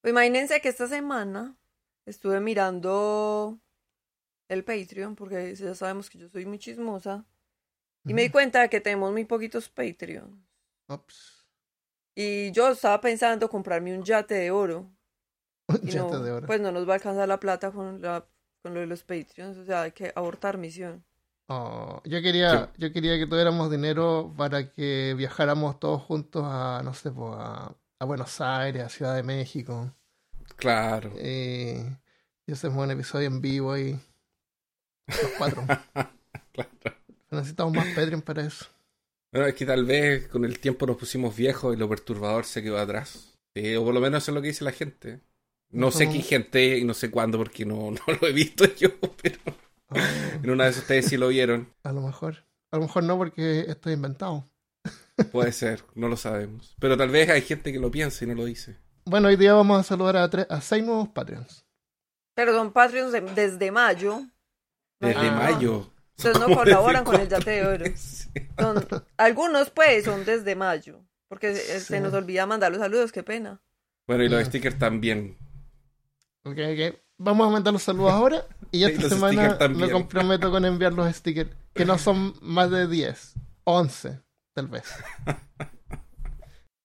Pues imagínense que esta semana estuve mirando el Patreon, porque ya sabemos que yo soy muy chismosa. Y me di cuenta de que tenemos muy poquitos Patreons. Ups. Y yo estaba pensando comprarme un yate de oro. Un yate no, de oro. Pues no nos va a alcanzar la plata con, la, con lo de los Patreons. O sea, hay que abortar misión. Oh, yo quería, yo quería que tuviéramos dinero para que viajáramos todos juntos a, no sé, pues, a, a Buenos Aires, a Ciudad de México. Claro. Eh, y hacemos un episodio en vivo ahí. Los cuatro. claro. Necesitamos más Patreon para eso. Bueno, es que tal vez con el tiempo nos pusimos viejos y lo perturbador se quedó atrás. O por lo menos eso es lo que dice la gente. No sé qué gente y no sé cuándo porque no, no lo he visto yo, pero Oh, en una vez ustedes sí lo vieron. a lo mejor. A lo mejor no porque esto es inventado. Puede ser, no lo sabemos. Pero tal vez hay gente que lo piensa y no lo dice. Bueno, hoy día vamos a saludar a, tres, a seis nuevos Patreons. Pero son Patreons de- desde mayo. Desde Ah. mayo. Entonces no colaboran con el yate de oro. Son- algunos, pues, son desde mayo. Porque se, Sí. se nos olvida mandar los saludos, qué pena. Bueno, y los Ah. stickers también. Ok, ok. Vamos a mandar los saludos ahora. Y esta semana me comprometo con enviar los stickers. Que no son más de 10. 11, tal vez.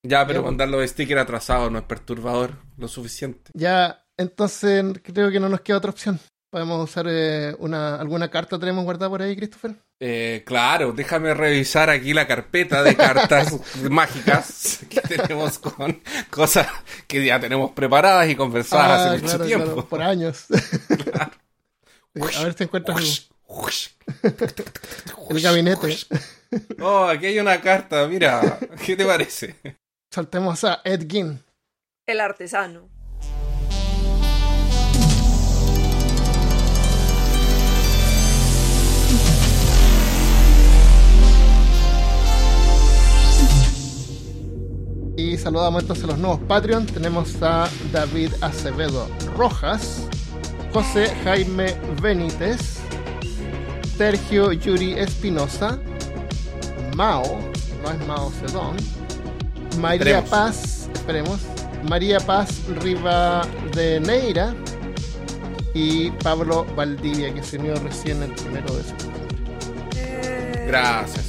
Ya, pero Ya, mandar los stickers atrasados no es perturbador lo suficiente. Ya, entonces creo que no nos queda otra opción. Podemos usar eh, una, alguna carta tenemos guardada por ahí, Christopher. Eh, claro, déjame revisar aquí la carpeta de cartas mágicas que tenemos con cosas que ya tenemos preparadas y conversadas hace mucho Ah, tiempo. claro, por años. Sí, a ver si encuentras. el gabinete. Oh, aquí hay una carta, mira, ¿qué te parece? Saltemos a Ed Gein. El artesano. Y saludamos entonces a los nuevos Patreon. Tenemos a David Acevedo Rojas, José Jaime Benítez, Sergio Yuri Espinosa, Mao, no es Mao Zedong, María Esperemos. Paz, esperemos, María Paz Rivadeneira y Pablo Valdivia, que se unió recién el primero de septiembre. Eh, Gracias.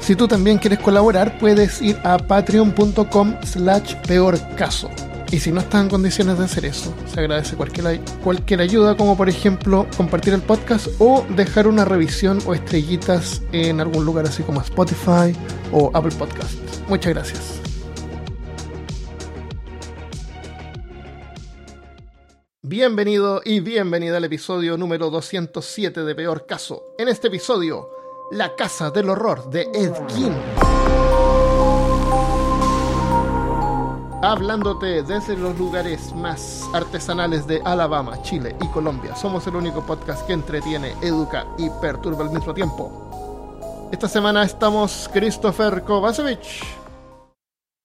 Si tú también quieres colaborar, puedes ir a patreon.com slash peor caso. Y si no estás en condiciones de hacer eso, se agradece cualquier, ayuda, como por ejemplo compartir el podcast o dejar una revisión o estrellitas en algún lugar así como Spotify o Apple Podcasts. Muchas gracias. Bienvenido y bienvenida al episodio número 207 de Peor Caso. En este episodio, La Casa del Horror de Ed Gein. Hablándote desde los lugares más artesanales de Alabama, Chile y Colombia. Somos el único podcast que entretiene, educa y perturba al mismo tiempo. Esta semana estamos Christopher Kovacevic,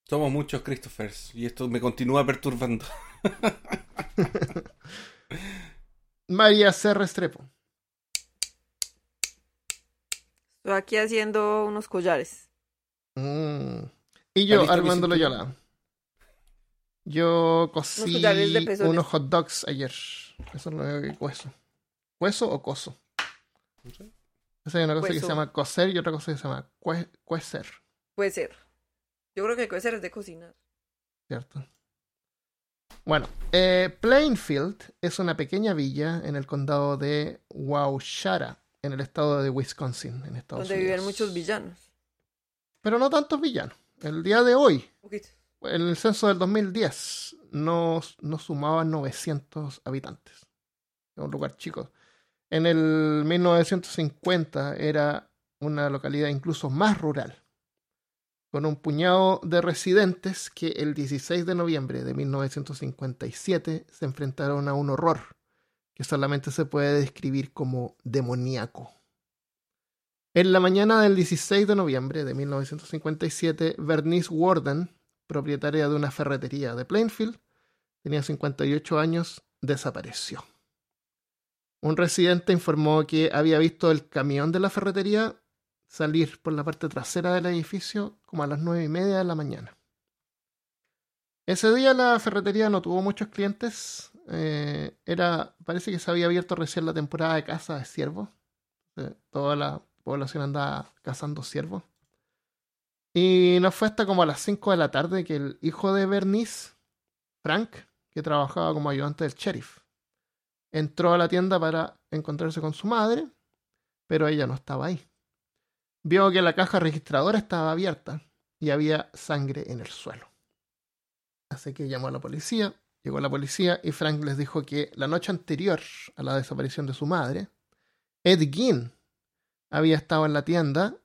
Somos muchos Christophers y esto me continúa perturbando. María C. Restrepo Estoy aquí haciendo unos collares. Mm. y yo, ¿Está listo mi Armando? Loyola. Yo cocí unos hot dogs ayer. Eso es lo que cueso. ¿Cueso o coso? Esa hay una cosa que se llama coser y otra cosa que se llama cue- cuecer, Puede ser. Yo creo que ser es de cocinar. ¿cierto? Bueno, eh, Plainfield es una pequeña villa en el condado de Waushara, en el estado de Wisconsin, en Estados donde Unidos. viven muchos villanos. Pero no tantos villanos. El día de hoy, Un poquito. En el censo del 2010, no, no sumaban 900 habitantes. Es un lugar chico. En el 1950 era una localidad incluso más rural, con un puñado de residentes que el 16 de noviembre de 1957 se enfrentaron a un horror que solamente se puede describir como demoníaco. En la mañana del 16 de noviembre de 1957, Bernice Warden, propietaria de una ferretería de Plainfield, tenía 58 años, desapareció. Un residente informó que había visto el camión de la ferretería salir por la parte trasera del edificio como a las nueve y media de la mañana. Ese día la ferretería no tuvo muchos clientes. eh, era, parece que se había abierto recién la temporada de caza de ciervos. Eh, toda la población andaba cazando ciervos. Y no fue hasta como a las 5 de la tarde que el hijo de Bernice, Frank, que trabajaba como ayudante del sheriff, entró a la tienda para encontrarse con su madre, pero ella no estaba ahí. Vio que la caja registradora estaba abierta y había sangre en el suelo. Así que llamó a la policía, llegó la policía y Frank les dijo que la noche anterior a la desaparición de su madre, Ed Gein había estado en la tienda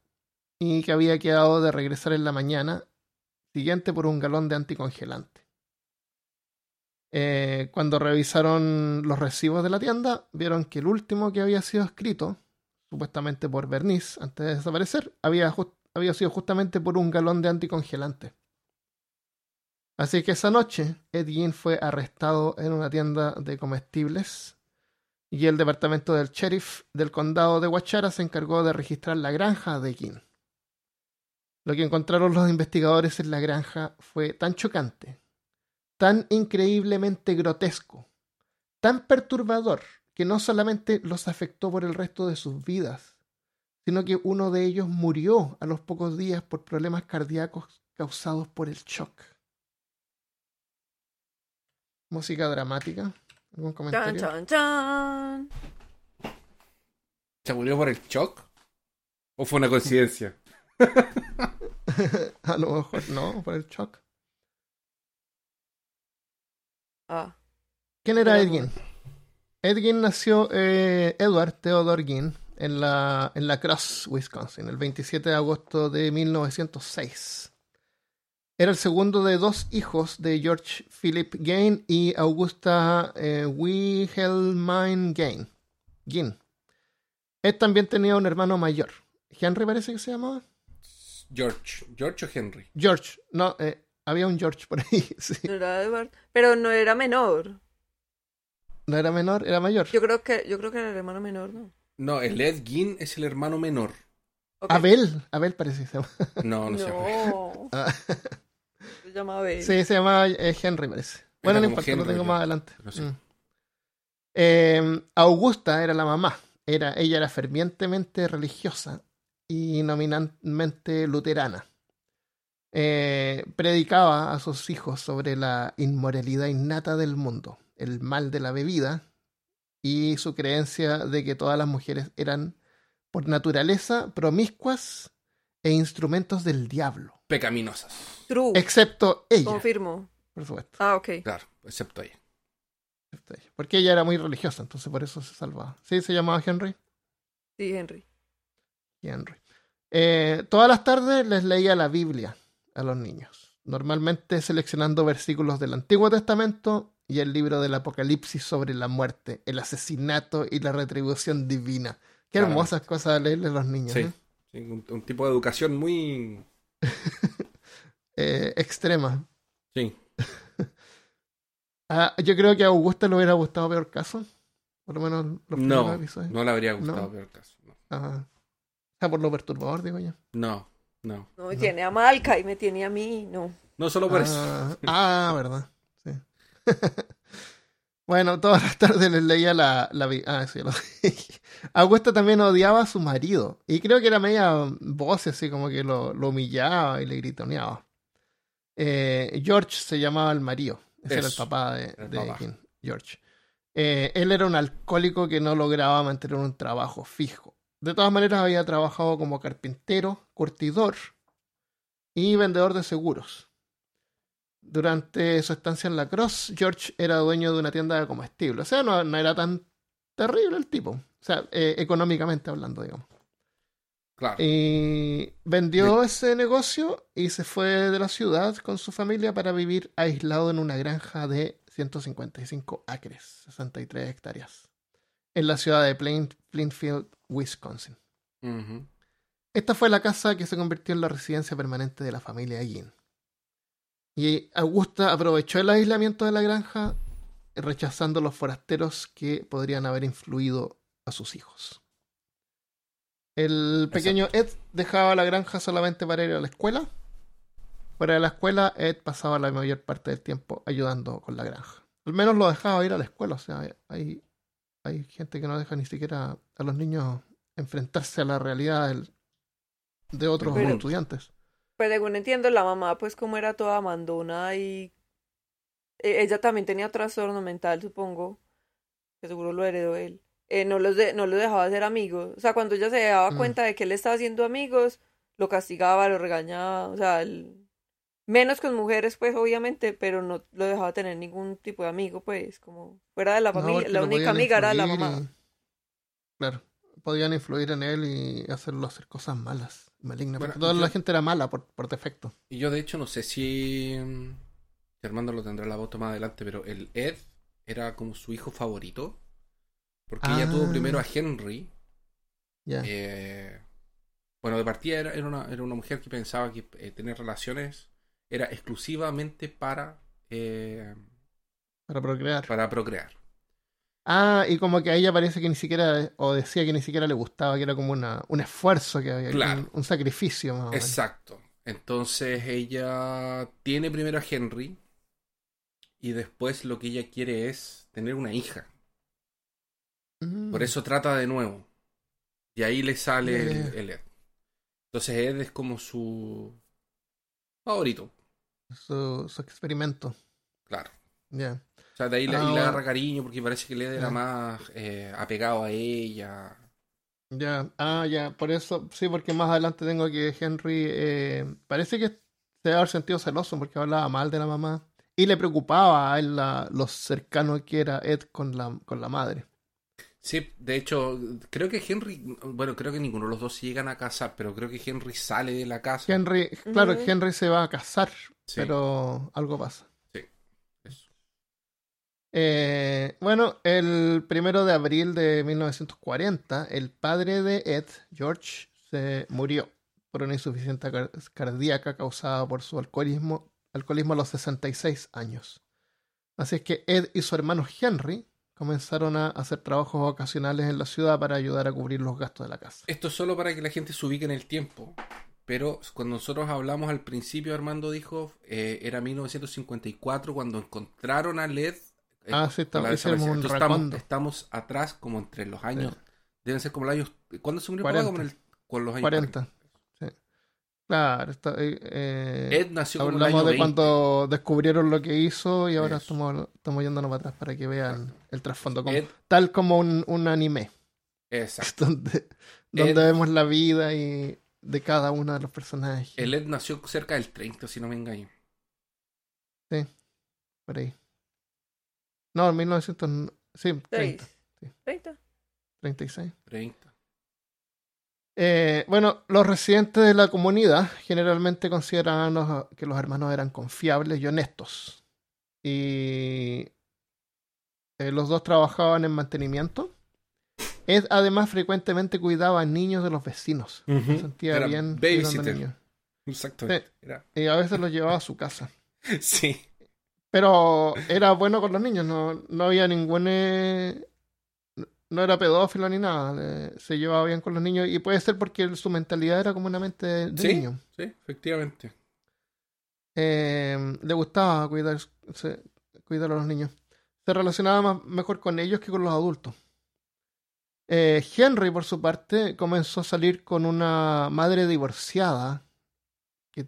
y que había quedado de regresar en la mañana siguiente por un galón de anticongelante. Eh, cuando revisaron los recibos de la tienda, vieron que el último que había sido escrito, supuestamente por Bernice, antes de desaparecer, había, había sido justamente por un galón de anticongelante. Así que esa noche, Ed Gein fue arrestado en una tienda de comestibles y el departamento del sheriff del condado de Guachara se encargó de registrar la granja de Gein. Lo que encontraron los investigadores en la granja fue tan chocante, tan increíblemente grotesco, tan perturbador, que no solamente los afectó por el resto de sus vidas, sino que uno de ellos murió a los pocos días por problemas cardíacos causados por el shock. Música dramática. ¿Algún Chan, comentario? chan, chan. ¿Se murió por el shock? ¿O fue una coincidencia? A lo mejor no, por el shock. Ah, ¿Quién era Ed Gein? Ed Gein nació eh, Edward Theodore Gein en la, en la Cross, Wisconsin, el 27 de agosto de 1906. Era el segundo de dos hijos de George Philip Gain y Augusta eh, Wilhelmine Gain. Gein. Ed también tenía un hermano mayor. Henry parece que se llamaba. George. ¿George o Henry? George. No, eh, había un George por ahí. sí. no era Edward. Pero no era menor. No era menor, era mayor. Yo creo que, yo creo que era el hermano menor, ¿no? No, el Ed Gein es el hermano menor. Abel. Abel parece que se llama. No, no, sé. No. Ah. Se llama Abel. Sí, se llama eh, Henry, parece. Bueno, no importa, lo tengo yo. más adelante. Sí. Mm. Eh, Augusta era la mamá. Era, ella era fervientemente religiosa y nominalmente luterana. Eh, predicaba a sus hijos sobre la inmoralidad innata del mundo, el mal de la bebida y su creencia de que todas las mujeres eran por naturaleza promiscuas e instrumentos del diablo, Pecaminosas. True. excepto ella, Confirmo. por supuesto. Ah, ok. Claro, excepto ella. excepto ella. Porque ella era muy religiosa, entonces por eso se salvaba. ¿Sí? ¿Se llamaba Henry? Sí, Henry. Henry. Eh, todas las tardes les leía la Biblia a los niños, normalmente seleccionando versículos del Antiguo Testamento y el libro del Apocalipsis sobre la muerte, el asesinato y la retribución divina. Qué Claramente. hermosas cosas leerle a los niños. Sí. ¿eh? Sí, un, un tipo de educación muy. Eh, extrema. Sí. Ah, yo creo que a Augusta le hubiera gustado peor caso. Por lo menos los primeros No, episodios. no le habría gustado No. peor caso. No, Ajá. Sea, por lo perturbador, digo yo. no. no. No, tiene a Malca y me tiene a mí. No. No solo por eso. Ah, ah, verdad. Sí. bueno, todas las tardes les leía la, la Ah, sí, lo dije. Augusta también odiaba a su marido. Y creo que era media voz así como que lo, lo humillaba y le gritoneaba. Eh, George se llamaba el marido. Ese era el papá de, el de papá. King, George. Eh, él era un alcohólico que no lograba mantener un trabajo fijo. De todas maneras, había trabajado como carpintero, curtidor y vendedor de seguros. Durante su estancia en la Cross, George era dueño de una tienda de comestibles. O sea, no, no era tan terrible el tipo. O sea, eh, económicamente hablando, digamos. Claro. Y vendió ese negocio y se fue de la ciudad con su familia para vivir aislado en una granja de 155 acres, 63 hectáreas, en la ciudad de Plain- Plainfield, Wisconsin. Esta fue la casa que se convirtió en la residencia permanente de la familia Yin. Y Augusta aprovechó el aislamiento de la granja, rechazando los forasteros que podrían haber influido a sus hijos. El pequeño Ed dejaba la granja solamente para ir a la escuela Fuera de la escuela, Ed pasaba la mayor parte del tiempo ayudando con la granja. Al menos lo dejaba ir a la escuela, o sea, hay, hay gente que no deja ni siquiera a los niños enfrentarse a la realidad del- de otros Pero- estudiantes. Pues según entiendo, la mamá, pues como era toda mandona y eh, ella también tenía trastorno mental, supongo, que seguro lo heredó él. Eh, no los de- no los dejaba hacer amigos. O sea, cuando ella se daba Mm. cuenta de que él estaba haciendo amigos, lo castigaba, lo regañaba, o sea, el- menos con mujeres, pues obviamente, pero no lo dejaba tener ningún tipo de amigo, pues, como fuera de la No, familia, la única amiga era la mamá. y- claro, podían influir en él y hacerlo hacer cosas malas, malignas. Bueno, porque toda yo- la gente era mala por, por defecto. Y yo de hecho no sé si, mm, si Armando lo tendrá en la voto más adelante, pero el Ed era como su hijo favorito. Porque ella Ah. tuvo primero a Henry. Ya. eh, bueno, de partida era, era una, era una mujer que pensaba que eh, tener relaciones era exclusivamente para, eh, para procrear. para procrear. Ah, y como que a ella parece que ni siquiera, o decía que ni siquiera le gustaba, que era como una, un esfuerzo que había, Claro. un, un sacrificio más o menos. Exacto. Entonces ella tiene primero a Henry y después lo que ella quiere es tener una hija. Mm. Por eso trata de nuevo. Y ahí le sale el Ed. Entonces Ed es como su favorito, Su, su experimento. claro. Ya. O sea, de ahí, le- Ah, y le agarra cariño porque parece que el Ed era Ya. más eh, apegado a ella. Ya. Ah, ya. Por eso, sí, porque más adelante tengo que Henry eh, parece que se debe haber sentido celoso porque hablaba mal de la mamá. Y le preocupaba a él la- lo cercano que era Ed con la, con la madre. Sí, de hecho, creo que Henry, bueno, creo que ninguno de los dos llegan a casar, pero creo que Henry sale de la casa. Henry, claro. Henry se va a casar, Sí, pero algo pasa. eso. Eh, bueno, el primero de abril de 1940, el padre de Ed, George, se murió por una insuficiencia car- cardíaca causada por su alcoholismo, alcoholismo a los 66 años. Así es que Ed y su hermano Henry comenzaron a hacer trabajos ocasionales en la ciudad para ayudar a cubrir los gastos de la casa. Esto es solo para que la gente se ubique en el tiempo. Pero cuando nosotros hablamos al principio, Armando dijo, eh, era 1954 cuando encontraron a LED. eh, Ah, sí, con hicimos desaparecida. un estamos, estamos atrás como entre los años. Deben ser como los años... ¿Cuándo se 40. Como en el- con los años 40. Sí. Claro, está, eh, eh, Ed nació como en el Hablamos año de 20. cuando descubrieron lo que hizo y ahora Eso. estamos, estamos yéndonos para atrás para que vean el trasfondo. como- Ed, tal como un, un anime, exacto. donde, donde Ed- vemos la vida y de cada uno de los personajes. El Ed nació cerca del 30, si no me engaño. Por ahí. No, en 1900. Sí, 30, Seis. sí. 30. 36. 30. Eh, bueno, los residentes de la comunidad generalmente consideraban los- que los hermanos eran confiables y honestos. Y eh, los dos trabajaban en mantenimiento. Ed además frecuentemente cuidaba a niños de los vecinos. Se sentía Era bien cuidando babysitter. niños. Exactamente. Era- Y a veces los llevaba a su casa. Sí. Pero era bueno con los niños, no, no había ningún... eh, no era pedófilo ni nada, le- se llevaba bien con los niños y puede ser porque su mentalidad era como una mente de, de Sí. niño. Sí, efectivamente. Eh, le gustaba cuidar, se- cuidar a los niños. Se relacionaba más, mejor con ellos que con los adultos. Eh, Henry, por su parte, comenzó a salir con una madre divorciada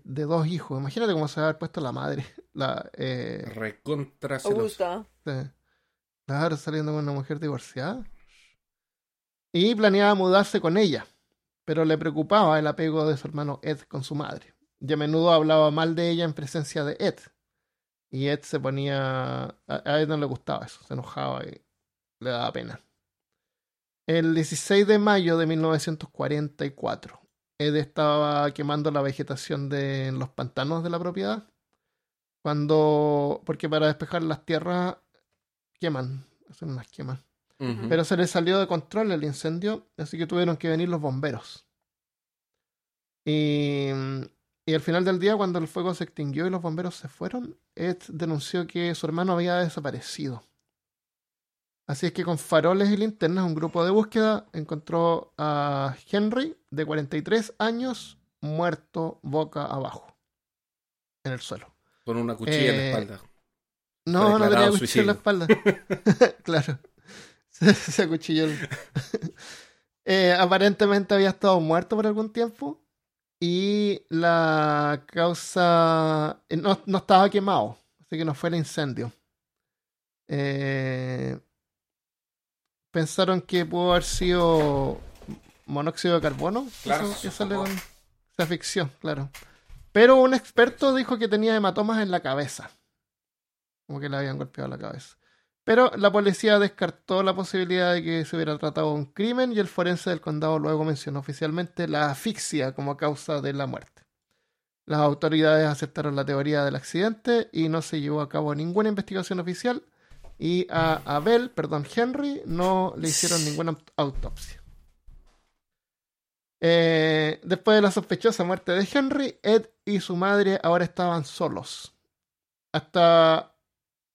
de dos hijos. Imagínate cómo se va a haber puesto la madre. La, eh, Recontra. Augusta. Sí. Claro, saliendo con una mujer divorciada. Y planeaba mudarse con ella, pero le preocupaba el apego de su hermano Ed con su madre. Y a menudo hablaba mal de ella en presencia de Ed. Y Ed se ponía... A a Ed no le gustaba eso, se enojaba y le daba pena. El 16 de mayo de 1944, Ed estaba quemando la vegetación de en los pantanos de la propiedad. Cuando... Porque para despejar las tierras queman, hacen unas quemas. Pero se les salió de control el incendio, así que tuvieron que venir los bomberos. Y, y al final del día, cuando el fuego se extinguió y los bomberos se fueron, Ed denunció que su hermano había desaparecido. Así es que con faroles y linternas, un grupo de búsqueda encontró a Henry, de 43 años, muerto boca abajo. en el suelo. Con una cuchilla en la Eh, espalda. No, no tenía cuchillo en la espalda. claro. Se, se acuchilló. el- Eh, aparentemente había estado muerto por algún tiempo. Y la causa. eh, No, no estaba quemado. Así que no fue el incendio. Eh, pensaron que pudo haber sido monóxido de carbono. Claro, Eso que sale con- se asfixió, claro. Pero un experto dijo que tenía hematomas en la cabeza. Como que le habían golpeado la cabeza. Pero la policía descartó la posibilidad de que se hubiera tratado de un crimen y el forense del condado luego mencionó oficialmente la asfixia como causa de la muerte. Las autoridades aceptaron la teoría del accidente y no se llevó a cabo ninguna investigación oficial y a Abel, perdón, Henry, no le hicieron ninguna aut- autopsia. Eh, después de la sospechosa muerte de Henry, Ed y su madre ahora estaban solos. Hasta,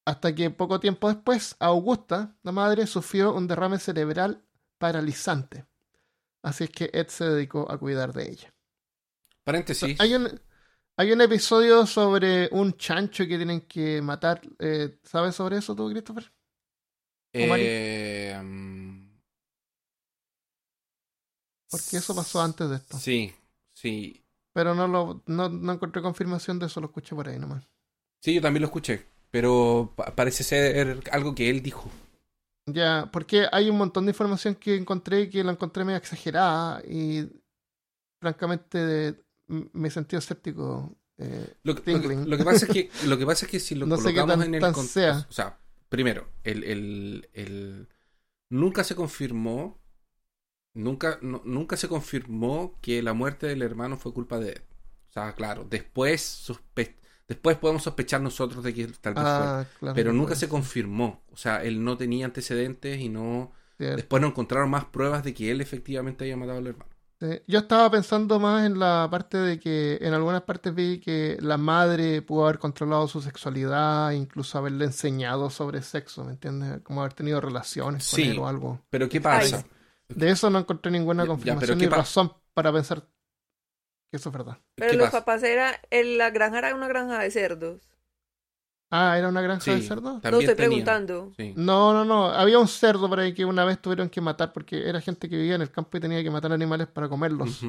hasta que poco tiempo después, Augusta, la madre, sufrió un derrame cerebral paralizante. Así es que Ed se dedicó a cuidar de ella. Paréntesis. Hay un, hay un episodio sobre un chancho que tienen que matar. eh, ¿Sabes sobre eso tú, Christopher? Eh, Porque eso pasó antes de esto. Sí, sí. Pero no, lo, no, no encontré confirmación de eso, lo escuché por ahí nomás. Sí, yo también lo escuché. Pero pa- parece ser algo que él dijo. Ya, porque hay un montón de información que encontré que la encontré medio exagerada y francamente me sentí escéptico. eh, Lo, que- lo que, Tingling. lo que pasa es que lo que pasa es que si lo No colocamos tan- en el contexto, o sea, primero, el, el, el- nunca se confirmó, nunca, no- nunca se confirmó que la muerte del hermano fue culpa de Ed. O sea, claro, después sospe- después podemos sospechar nosotros de que tal vez fue. ah, claro Pero nunca se confirmó. O sea, él no tenía antecedentes y no. cierto. Después no encontraron más pruebas de que él efectivamente había matado al hermano. Sí, Yo estaba pensando más en la parte de que en algunas partes vi que la madre pudo haber controlado su sexualidad, incluso haberle enseñado sobre sexo, ¿me entiendes? Como haber tenido relaciones con Sí. él o algo. Pero ¿qué pasa? Ay. De eso no encontré ninguna ya, confirmación pero ¿qué ni razón para pensar que eso es verdad. Pero ¿Qué los pasa? papás era, en la granja era una granja de cerdos. Ah, ¿era una granja de Sí, cerdos? No estoy tenía. preguntando. Sí. No, no, no. Había un cerdo por ahí que una vez tuvieron que matar porque era gente que vivía en el campo y tenía que matar animales para comerlos.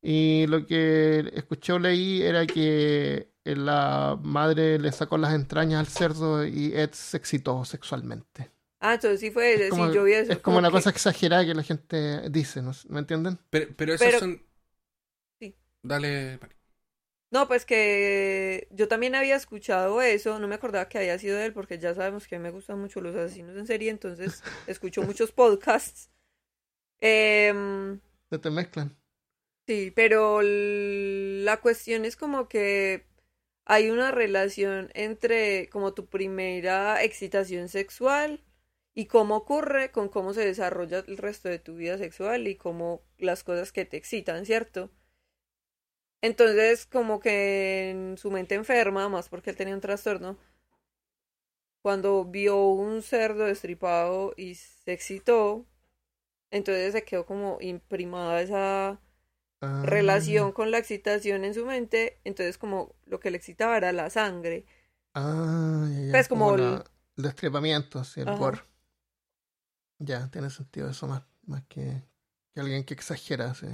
Y lo que escuché o leí era que la madre le sacó las entrañas al cerdo y Ed se excitó sexualmente. Ah, entonces sí fue Es como, sí, yo vi eso. es como una que- cosa exagerada que la gente dice, ¿no? ¿me entienden? Pero, pero esas Pero- son. Sí. Dale, Mari. No, pues que yo también había escuchado eso, no me acordaba que había sido él, porque ya sabemos que me gustan mucho los asesinos en serie, entonces escucho muchos podcasts. Em, Se te mezclan. sí, pero la cuestión es como que hay una relación entre como tu primera excitación sexual y cómo ocurre con cómo se desarrolla el resto de tu vida sexual y cómo las cosas que te excitan, ¿cierto? Entonces, como que en su mente enferma, más porque él tenía un trastorno, cuando vio un cerdo destripado y se excitó, entonces se quedó como imprimada esa Ah, relación con la excitación en su mente, entonces como lo que le excitaba era la sangre. Ah, ya, ya, Pues como el- la- el destripamiento, sí, el Ajá. gore. Ya, tiene sentido eso más, más que, que alguien que exagera, sí.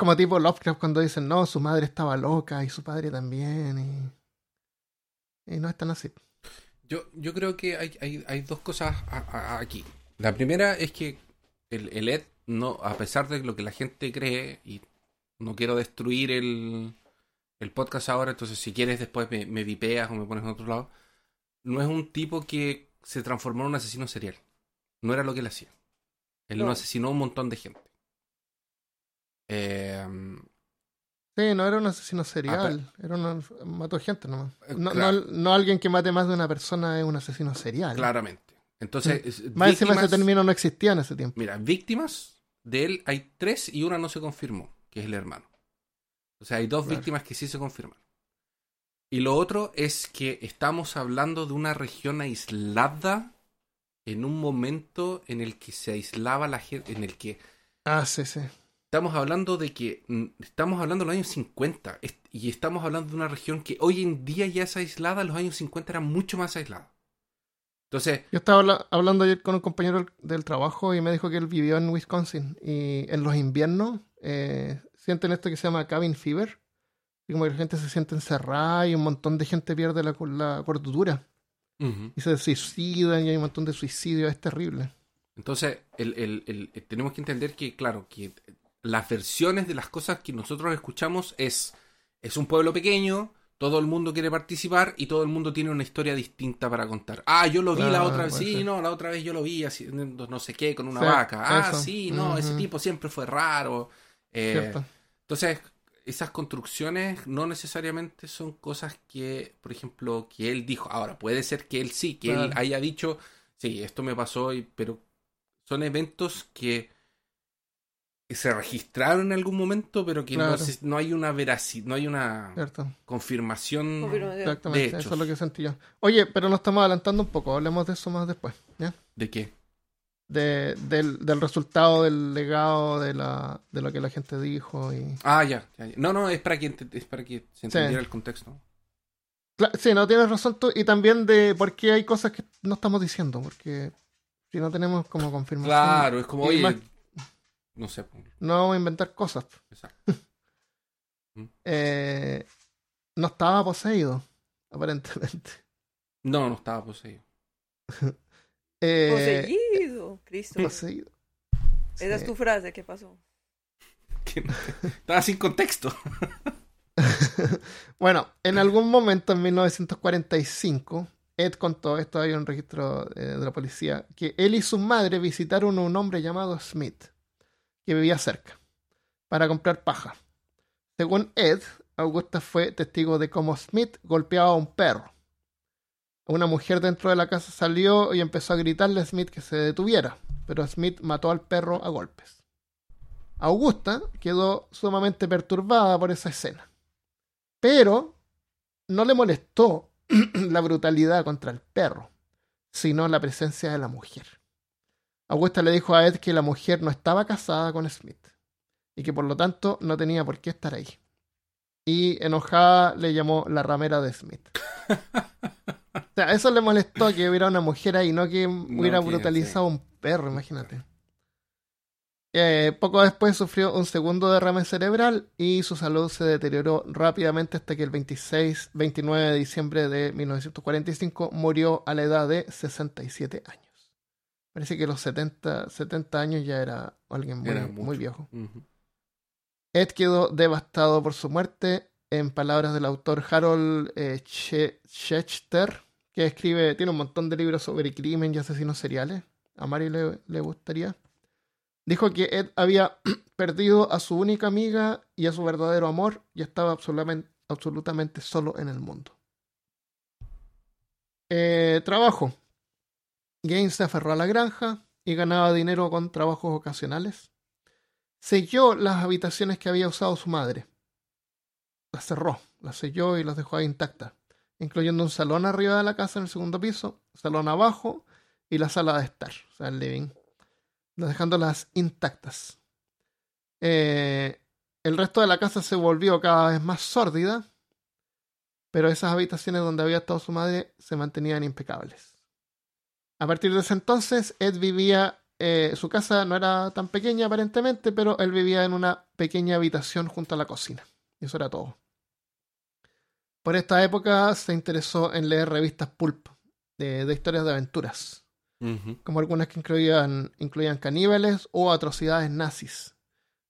Como tipo Lovecraft cuando dicen, no, su madre estaba loca y su padre también, y, y no es tan así. Yo, yo creo que hay, hay, hay dos cosas a- a- aquí. La primera es que el, el Ed, no, a pesar de lo que la gente cree, y no quiero destruir el, el podcast ahora, entonces si quieres después me, me vipeas o me pones en otro lado, no es un tipo que se transformó en un asesino serial. No era lo que él hacía. Él no, No. asesinó a un montón de gente. Eh, Sí, no era un asesino serial, era un, mató gente nomás. Eh, No, claro. no, no alguien que mate más de una persona es un asesino serial. claramente. Entonces, es- Más encima ese término no existía en ese tiempo. Mira, víctimas de él hay tres y una no se confirmó, que es el hermano. O sea, hay dos Claro. víctimas que sí se confirmaron. Y lo otro es que estamos hablando de una región aislada en un momento en el que se aislaba la gente, en el que Ah, sí, sí. Estamos hablando de que mm, estamos hablando de los años 50 est- y estamos hablando de una región que hoy en día ya es aislada, los años 50 era mucho más aislada. Entonces, Yo estaba habla- hablando ayer con un compañero del, trabajo y me dijo que él vivió en Wisconsin y en los inviernos eh, sienten esto que se llama cabin fever. Y como que la gente se siente encerrada y un montón de gente pierde la, cordura y se suicidan y hay un montón de suicidios. Es terrible. Entonces, el- el- tenemos que entender que, claro, que las versiones de las cosas que nosotros escuchamos es, es un pueblo pequeño, todo el mundo quiere participar y todo el mundo tiene una historia distinta para contar. Ah, yo lo vi la Claro, otra vez, sí, ser. no, la otra vez yo lo vi haciendo no sé qué con una Sí, vaca. Ah, eso. sí, no, ese tipo siempre fue raro. Eh, entonces, esas construcciones no necesariamente son cosas que, por ejemplo, que él dijo. Ahora, puede ser que él sí, que él haya dicho, sí, esto me pasó, y- pero son eventos que se registraron en algún momento, pero que no, Claro. se- no hay una veracidad, no hay una ¿Cierto? confirmación. Exactamente. De Eso hechos. es lo que sentí yo. Oye, pero nos estamos adelantando un poco. Hablemos de eso más después. ¿ya? ¿De qué? De, del, del resultado del legado de, la, de lo que la gente dijo y Ah, ya, ya, ya. No, no, es para que, es para que se entendiera el contexto. Cla- sí, no tienes razón tú. Y también de por qué hay cosas que no estamos diciendo. Porque si no tenemos como confirmación, Claro, es como, oye, más- no sé. no vamos a inventar cosas. Exacto. Eh, no estaba poseído, aparentemente. No, no estaba poseído. Eh, Poseído, Cristo. poseído. Esa es tu frase, ¿qué pasó? Que no- Estaba sin contexto. Bueno, en algún momento en 1945, Ed contó, esto hay un registro eh, de la policía, que él y su madre visitaron a un hombre llamado Smith, que vivía cerca, para comprar paja. Según Ed, Augusta fue testigo de cómo Smith golpeaba a un perro. Una mujer dentro de la casa salió y empezó a gritarle a Smith que se detuviera, pero Smith mató al perro a golpes. Augusta quedó sumamente perturbada por esa escena. Pero no le molestó la brutalidad contra el perro, sino la presencia de la mujer. Augusta le dijo a Ed que la mujer no estaba casada con Smith y que por lo tanto no tenía por qué estar ahí. Y enojada le llamó la ramera de Smith. O sea, eso le molestó que hubiera una mujer ahí, no que hubiera brutalizado a un perro, imagínate. Eh, poco después sufrió un segundo derrame cerebral y su salud se deterioró rápidamente hasta que el 26, 29 de diciembre de 1945 murió a la edad de 67 años. Parece que a los 70, 70 años ya era alguien muy, Era muy viejo. Ed quedó devastado por su muerte, en palabras del autor Harold eh, Che- que escribe, tiene un montón de libros sobre crimen y asesinos seriales. A Mari le, le gustaría. Dijo que Ed había perdido a su única amiga y a su verdadero amor y estaba absolutamente, absolutamente solo en el mundo. Eh, trabajo. Gaines se aferró a la granja y ganaba dinero con trabajos ocasionales selló las habitaciones que había usado su madre. Las cerró, las selló y las dejó intactas, incluyendo un salón arriba de la casa en el segundo piso, salón abajo y la sala de estar, o sea, el living, dejándolas intactas. Eh, el resto de la casa se volvió cada vez más sórdida, pero esas habitaciones donde había estado su madre se mantenían impecables. A partir de ese entonces, Ed vivía eh, su casa no era tan pequeña aparentemente, pero él vivía en una pequeña habitación junto a la cocina. Y eso era todo. Por esta época se interesó en leer revistas pulp de, de historias de aventuras, como algunas que incluían, incluían caníbales o atrocidades nazis.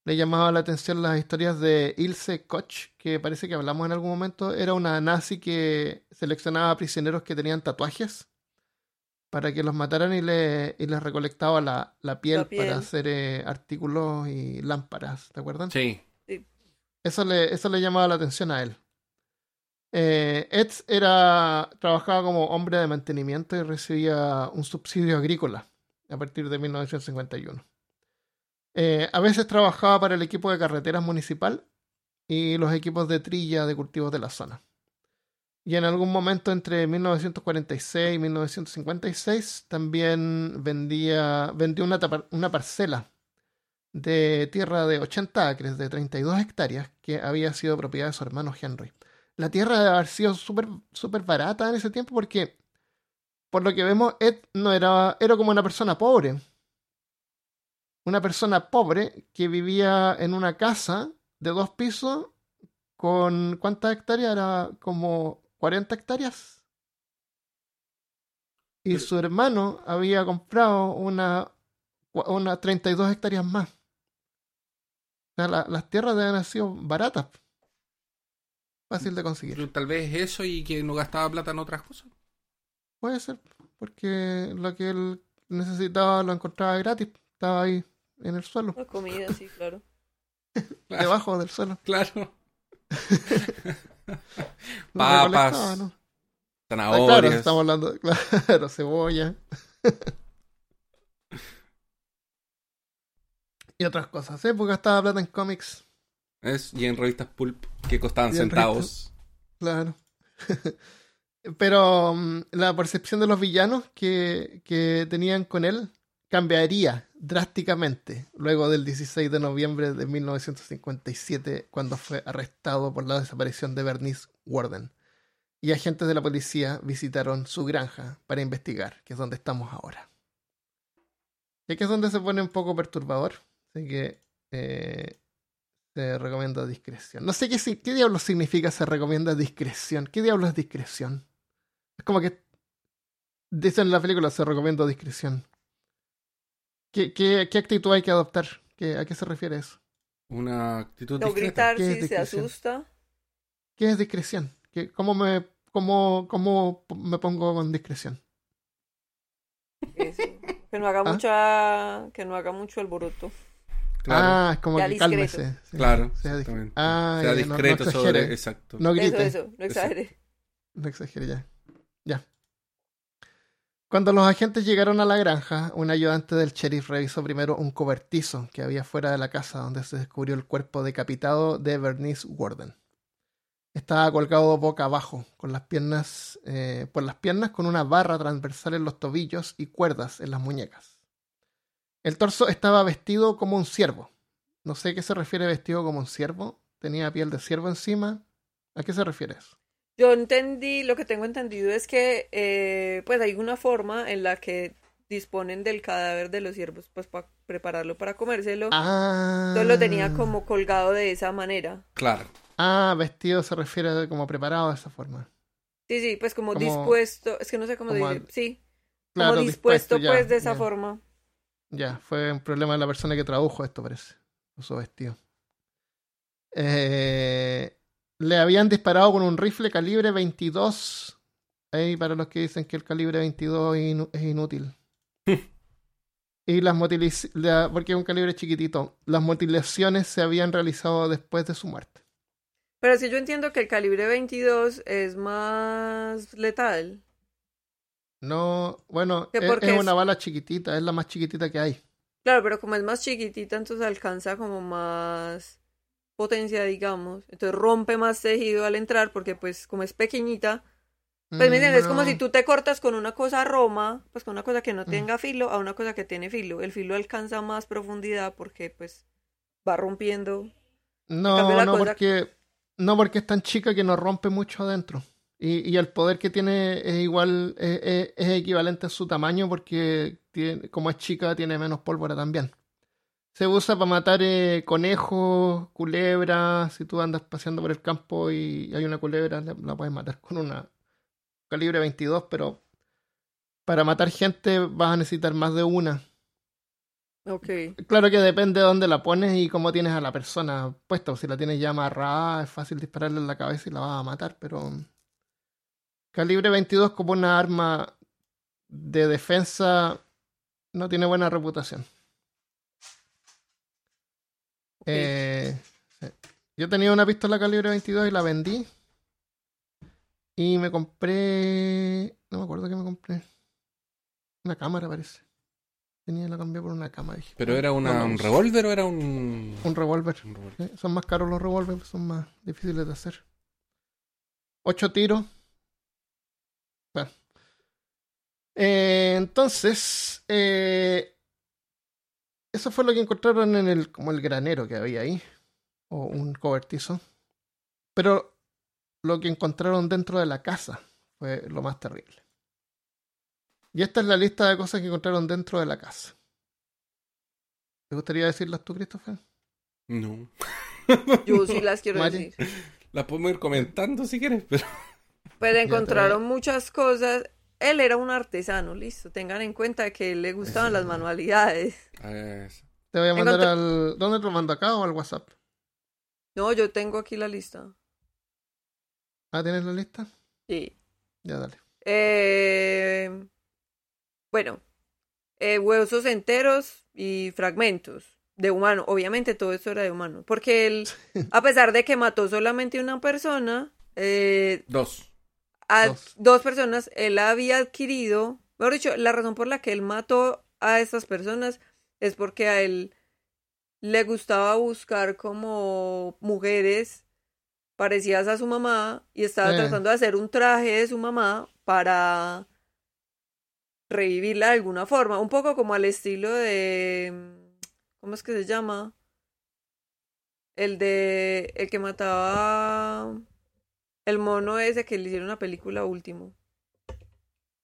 Le llamaba la atención las historias de Ilse Koch, que parece que hablamos en algún momento. Era una nazi que seleccionaba prisioneros que tenían tatuajes para que los mataran y, le, y les recolectaba la, la, piel La piel. para hacer eh, artículos y lámparas, ¿te acuerdan? Sí. Eso le, eso le llamaba la atención a él. Eh, Ed era, trabajaba como hombre de mantenimiento y recibía un subsidio agrícola a partir de 1951. Eh, a veces trabajaba para el equipo de carreteras municipal y los equipos de trilla de cultivos de la zona. Y en algún momento entre 1946 y 1956 también vendía, vendió una, una parcela de tierra de 80 acres, de 32 hectáreas, que había sido propiedad de su hermano Henry. La tierra debe haber sido súper súper barata en ese tiempo porque, por lo que vemos, Ed no era, era como una persona pobre. Una persona pobre que vivía en una casa de dos pisos con ¿cuántas hectáreas? Era como 40 hectáreas. Y Pero- su hermano había comprado una, una 32 hectáreas más. O sea, la- las tierras deben haber sido baratas. Fácil de conseguir. Pero Tal vez eso y que no gastaba plata en otras cosas. Puede ser, porque lo que él necesitaba lo encontraba gratis. Estaba ahí en el suelo, La comida, sí, claro. Claro. debajo del suelo. Claro. Papas, ¿no? Ah, claro, zanahorias. estamos hablando, claro, cebolla. y otras cosas, ¿eh? Porque gastaba plata en cómics, Es, y en revistas pulp que costaban centavos. claro. Pero mm, la percepción de los villanos que, que tenían con él cambiaría drásticamente luego del 16 de noviembre de 1957, cuando fue arrestado por la desaparición de Bernice Warden. Y agentes de la policía visitaron su granja para investigar, que es donde estamos ahora. Y aquí es donde se pone un poco perturbador, así que eh, se recomienda discreción. No sé qué, qué diablos significa se recomienda discreción. ¿Qué diablos es discreción? Es como que dicen en la película se recomienda discreción. ¿Qué, qué, qué actitud hay que adoptar? ¿Qué, ¿A qué se refiere eso? Una actitud No discreta. gritar ¿Qué es si se asusta. ¿Qué es discreción? ¿Qué, cómo, me, cómo, ¿Cómo me pongo con discreción? Eso. Que no haga ¿Ah? mucha, que no haga mucho alboroto. Claro, Ah, es como que discreto. cálmese. sí. claro, Sea, dis- exactamente. Ah, sea ya, no- no discreto sobre. Exacto. No grite. Eso, eso, no exagere. No exagere ya. Ya. Cuando los agentes llegaron a la granja, un ayudante del sheriff revisó primero un cobertizo que había fuera de la casa donde se descubrió el cuerpo decapitado de Bernice Warden. Estaba colgado boca abajo, con las piernas, eh, por las piernas con una barra transversal en los tobillos y cuerdas en las muñecas. El torso estaba vestido como un ciervo. No sé a qué se refiere vestido como un ciervo. Tenía piel de ciervo encima. ¿A qué se refiere eso? Yo entendí, lo que tengo entendido es que eh, pues hay una forma en la que disponen del cadáver de los ciervos pues para prepararlo para comérselo. Ah. Entonces lo tenía como colgado de esa manera. Claro. Ah, vestido se refiere a como preparado de esa forma. Sí, sí, pues como, Como- dispuesto, es que no sé cómo como al- Sí, Claro, como dispuesto, ya, pues de esa ya. forma. Ya, fue un problema de la persona que tradujo esto, parece. Usó vestido. Eh, le habían disparado con un rifle calibre 22. Ahí para los que dicen que el calibre 22 es, inútil. y las porque es un calibre chiquitito. Las mutilaciones se habían realizado después de su muerte. Pero sí yo entiendo que el calibre 22 es más letal. No, bueno, ¿Que es, por qué es es? una bala chiquitita, es la más chiquitita que hay. Claro, pero como es más chiquitita, entonces alcanza como más potencia, digamos. Entonces rompe más tejido al entrar porque pues como es pequeñita, pues me entiendes, es como Mm, si tú te cortas con una cosa roma, pues con una cosa que no Mm. tenga filo a una cosa que tiene filo. El filo alcanza más profundidad porque pues va rompiendo. No, cambio, la no, cosa- porque no porque es tan chica que no rompe mucho adentro. Y, y el poder que tiene es igual, es, es- es equivalente a su tamaño porque tiene, como es chica tiene menos pólvora también. Se usa para matar eh, conejos, culebras. Si tú andas paseando por el campo y hay una culebra, la, la puedes matar con una calibre 22, pero para matar gente vas a necesitar más de una. Ok. Claro que depende de dónde la pones y cómo tienes a la persona puesta. Si la tienes ya amarrada, es fácil dispararle en la cabeza y la vas a matar, pero. Calibre 22 como una arma de defensa no tiene buena reputación. Eh. Yo tenía una pistola calibre 22 y la vendí. Y me compré. No me acuerdo qué me compré. Una cámara, parece. Tenía la cambié por una cámara. dije, ¿Pero "Ah, era una, un uso". revólver o era un.? Un revólver. un revólver? Sí, Son más caros los revólveres, son más difíciles de hacer. Ocho tiros. Bueno. Eh, entonces, eh, eso fue lo que encontraron en el, como el granero que había ahí, o un cobertizo. Pero lo que encontraron dentro de la casa fue lo más terrible. Y esta es la lista de cosas que encontraron dentro de la casa. ¿Te gustaría decirlas tú, Christopher? No. Yo sí las quiero Mari. decir. La podemos ir comentando si quieres, pero. Pues te encontraron muchas cosas. Él era un artesano, listo. Tengan en cuenta que le gustaban las manualidades. Te voy a mandar Encontré- al. ¿Dónde te lo mando acá o al WhatsApp? No, yo tengo aquí la lista. Ah, ¿tienes la lista? Sí. Ya, dale. Eh, bueno, eh, huesos enteros y fragmentos de humano. Obviamente todo esto era de humano. Porque él, a pesar de que mató solamente una persona, eh, dos. A Dos. dos personas, él había adquirido, mejor dicho, la razón por la que él mató a estas personas es porque a él le gustaba buscar como mujeres parecidas a su mamá y estaba tratando de hacer un traje de su mamá para revivirla de alguna forma, un poco como al estilo de ¿cómo es que se llama? El de el que mataba el mono ese que le hicieron una película último.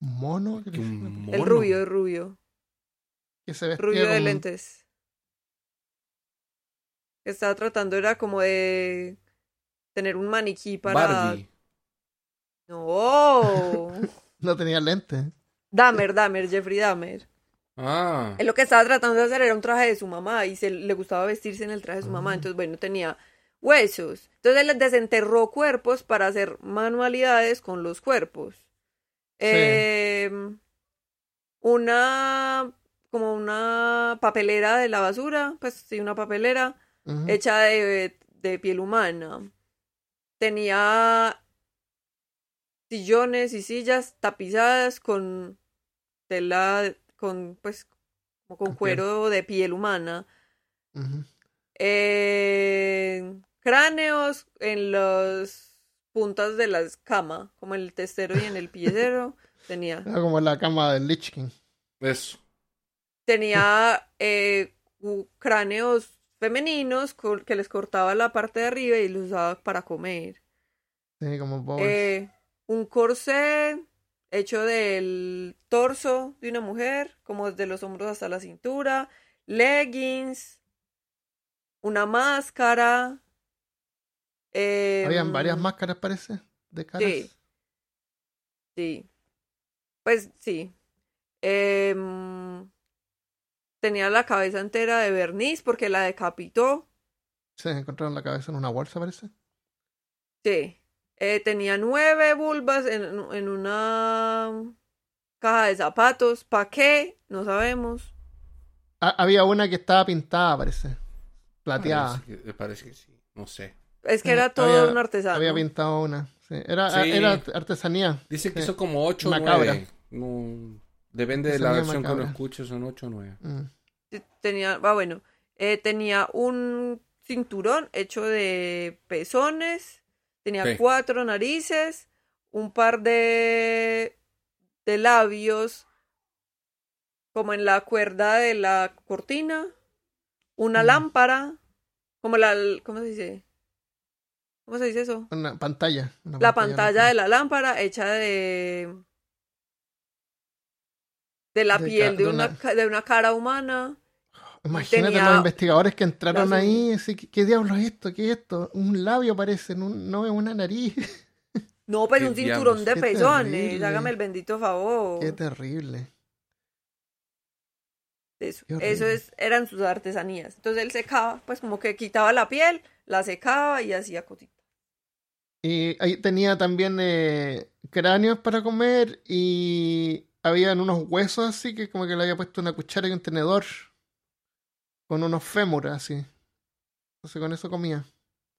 ¿Mono? ¿Qué le- Un El mono. rubio, el rubio. Que se vestía Rubio de lentes. Estaba tratando, era como de tener un maniquí para. Barbie. No. No tenía lentes. Dahmer, Dahmer, Jeffrey Dahmer. Ah. Él lo que estaba tratando de hacer era un traje de su mamá y se le gustaba vestirse en el traje de su mamá. Ah. Entonces, bueno, tenía huesos. Entonces él desenterró cuerpos para hacer manualidades con los cuerpos. Eh, una como una papelera de la basura, pues sí, una papelera hecha de, de piel humana. Tenía sillones y sillas tapizadas con tela, con pues como con cuero de piel humana. Eh, cráneos en las puntas de las camas, como en el testero y en el piecero. Tenía, Era como la cama del Lich King. Eso. tenía eh, cráneos femeninos que les cortaba la parte de arriba y los usaba para comer. Sí, como. Eh, un corsé hecho del torso de una mujer, como desde los hombros hasta la cintura, leggings, una máscara. Eh, Habían varias máscaras, parece, de caras. Sí. Sí. Pues sí. Em, tenía la cabeza entera de verniz porque la decapitó. Sí, encontraron la cabeza en una bolsa, parece. Sí. Eh, tenía nueve vulvas en, en una caja de zapatos. ¿Para qué? No sabemos. Había una que estaba pintada, parece. Plateada. Parece que, parece que sí. No sé. Es que era todo había- un artesano. Había pintado una. Sí. Era, Sí. era artesanía. Dicen que son como 8 o Una 9. cabra. No, depende de la versión que uno macabra. escuche, son 8 o 9. Mm. Te- Tenía, ah, bueno, eh, tenía un cinturón hecho de pezones, tenía Sí. cuatro narices, un par de, de labios como en la cuerda de la cortina, una Mm. lámpara, como la, ¿cómo se dice? ¿Cómo se dice eso? Una pantalla. una La pantalla de la lámpara hecha de de la De piel de de una, de una cara humana. Imagínate tenía los investigadores que entraron las ahí. así, ¿qué, qué diablos es esto? ¿Qué es esto? Un labio parece, un- no es una nariz. No, pues Qué un cinturón de pezones. Hágame el bendito favor. Qué terrible. Eso, qué eso es, eran sus artesanías. Entonces él secaba, pues como que quitaba la piel, la secaba y hacía cositas. Y ahí tenía también eh, cráneos para comer y habían unos huesos así que como que le había puesto una cuchara y un tenedor con unos fémures así. Entonces con eso comía.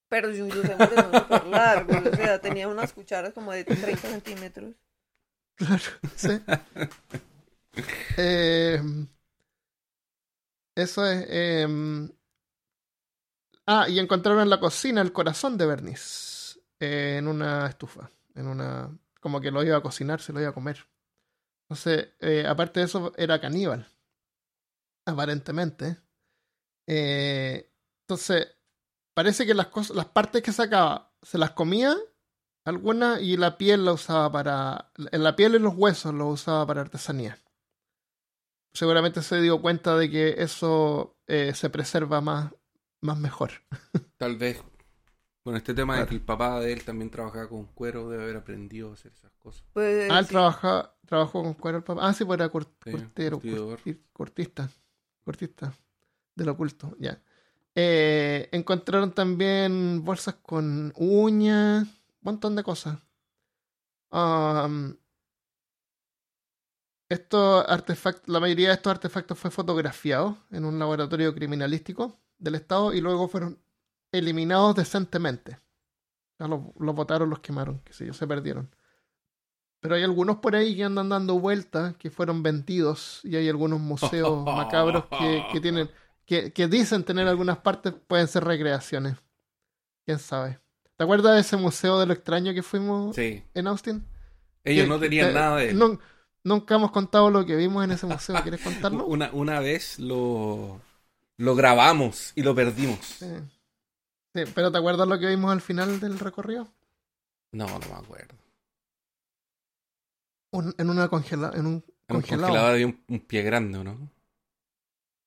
Pero sus fémures son súper largos. O sea, tenía unas cucharas como de 30 centímetros. Claro, sí. Eh, eso es. eh, ah, y encontraron en la cocina el corazón de Bernice en una estufa. En una. Como que lo iba a cocinar, se lo iba a comer. Entonces, eh, aparte de eso, era caníbal. Aparentemente. Eh, entonces, parece que las cosas, las partes que sacaba, se las comía algunas y la piel la usaba para. La piel y los huesos lo usaba para artesanía. Seguramente se dio cuenta de que eso eh, se preserva más, más mejor. Tal vez con este tema de que el papá de él también trabajaba con cuero, debe haber aprendido a hacer esas cosas. Pues, Ah, él sí. trabaja, trabajó con cuero el papá. Ah, sí, pues era cort- Sí, cortero, corti- cortista. Cortista. Del oculto, ya. Eh, encontraron también bolsas con uñas, un montón de cosas. Am, estos artefactos, la mayoría de estos artefactos fue fotografiado en un laboratorio criminalístico del Estado y luego fueron eliminados decentemente. Sea, los, los botaron, los quemaron, qué sé yo, se perdieron. Pero hay algunos por ahí que andan dando vueltas, que fueron vendidos, y hay algunos museos macabros que, que tienen, que, que dicen tener algunas partes, pueden ser recreaciones. ¿Quién sabe? ¿Te acuerdas de ese museo de lo extraño que fuimos Sí. en Austin? Ellos Que- no tenían que- nada de nunca hemos contado lo que vimos en ese museo. ¿Quieres contarlo? Una, una vez lo, lo grabamos y lo perdimos. Sí. Sí, pero ¿te acuerdas lo que vimos al final del recorrido? No, no me acuerdo. Un- en una congela en un un congelado. congelador había un, un pie grande, ¿o ¿no?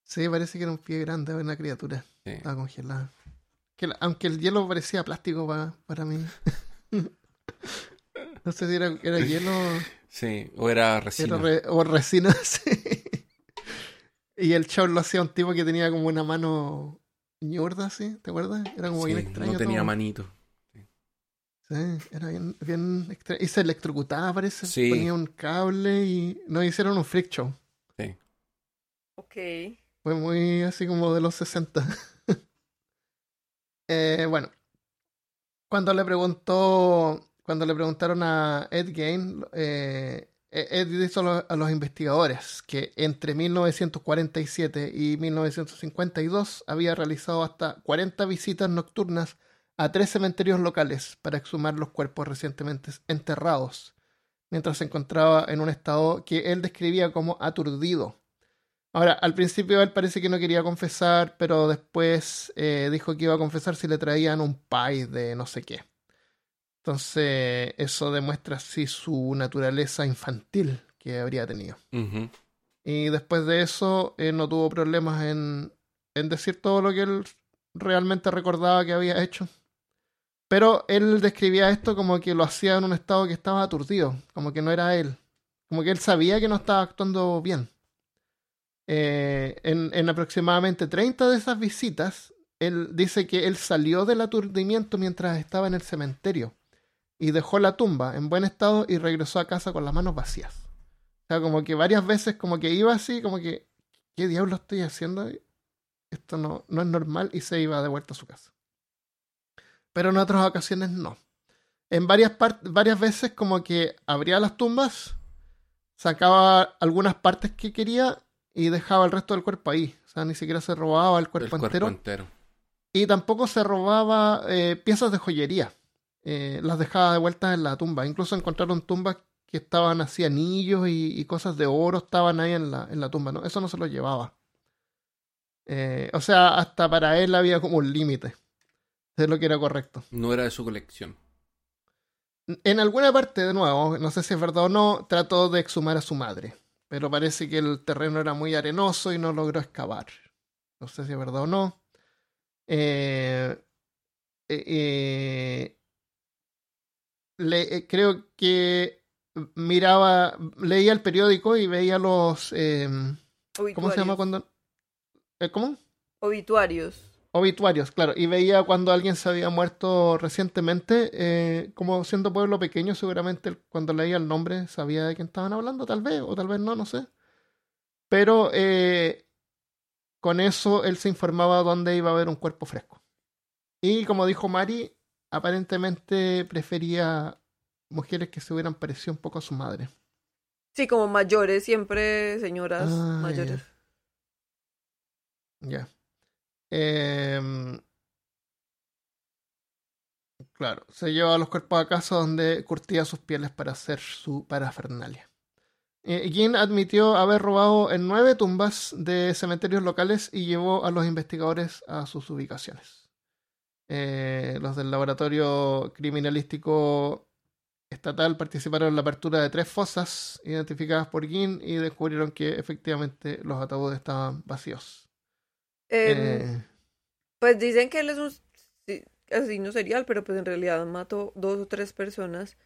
Sí, parece que era un pie grande, una criatura. Sí. Estaba congelada. Que aunque el hielo parecía plástico pa- para mí. no sé si era, era hielo Sí, o era resina. era re- o resina. sí. Y el show lo hacía un tipo que tenía como una mano ñurda, ¿sí? ¿Te acuerdas? Era como Sí, bien extraño. no tenía todo. manito. Sí, era bien, bien extraño. Y se electrocutaba, parece. Sí. Ponía un cable y nos hicieron un freak show. Sí. Ok. Fue muy así como de los 60. Eh, bueno, cuando le preguntó, cuando le preguntaron a Ed Gain, eh, Dijo a los, a los investigadores que entre 1947 y 1952 había realizado hasta 40 visitas nocturnas a tres cementerios locales para exhumar los cuerpos recientemente enterrados, mientras se encontraba en un estado que él describía como aturdido. Ahora, al principio él parece que no quería confesar, pero después eh, dijo que iba a confesar si le traían un pie de no sé qué. Entonces, eso demuestra así su naturaleza infantil que habría tenido. Y después de eso, eh, no tuvo problemas en, en decir todo lo que él realmente recordaba que había hecho. Pero él describía esto como que lo hacía en un estado que estaba aturdido, como que no era él. Como que él sabía que no estaba actuando bien. Eh, en, en aproximadamente 30 de esas visitas, él dice que él salió del aturdimiento mientras estaba en el cementerio y dejó la tumba en buen estado y regresó a casa con las manos vacías. O sea, como que varias veces como que iba así, como que, ¿qué diablo estoy haciendo? Esto no, no es normal y se iba de vuelta a su casa. Pero en otras ocasiones no. En varias, varias veces como que abría las tumbas, sacaba algunas partes que quería y dejaba el resto del cuerpo ahí. O sea, ni siquiera se robaba el El cuerpo, cuerpo entero. entero. Y tampoco se robaba eh, piezas de joyería. Eh, las dejaba de vuelta en la tumba. Incluso encontraron tumbas que estaban así, anillos y, y cosas de oro estaban ahí en la, en la tumba. ¿no? Eso no se lo llevaba. Eh, o sea, hasta para él había como un límite de lo que era correcto. No era de su colección. En alguna parte, de nuevo, no sé si es verdad o no, trató de exhumar a su madre. Pero parece que el terreno era muy arenoso y no logró excavar. No sé si es verdad o no. Eh, eh, eh, le- eh, creo que miraba, leía el periódico y veía los... eh, ¿Cómo se llama cuando...? eh, ¿Cómo? Obituarios. Obituarios, claro. Y veía cuando alguien se había muerto recientemente, eh, como siendo pueblo pequeño, seguramente cuando leía el nombre sabía de quién estaban hablando, tal vez, o tal vez no, no sé. Pero eh, con eso él se informaba dónde iba a haber un cuerpo fresco. Y como dijo Mari, aparentemente prefería mujeres que se hubieran parecido un poco a su madre. Sí, como mayores, siempre señoras Ah, mayores. Ya. Em, claro, se llevaba los cuerpos a casa donde curtía sus pieles para hacer su parafernalia. Eh, Ginn admitió haber robado en nueve tumbas de cementerios locales y llevó a los investigadores a sus ubicaciones. Eh, los del laboratorio criminalístico estatal participaron en la apertura de tres fosas identificadas por Ginn y descubrieron que efectivamente los ataúdes estaban vacíos. Em, Eh, Pues dicen que él es un asesino serial, pero pues en realidad mató dos o tres personas.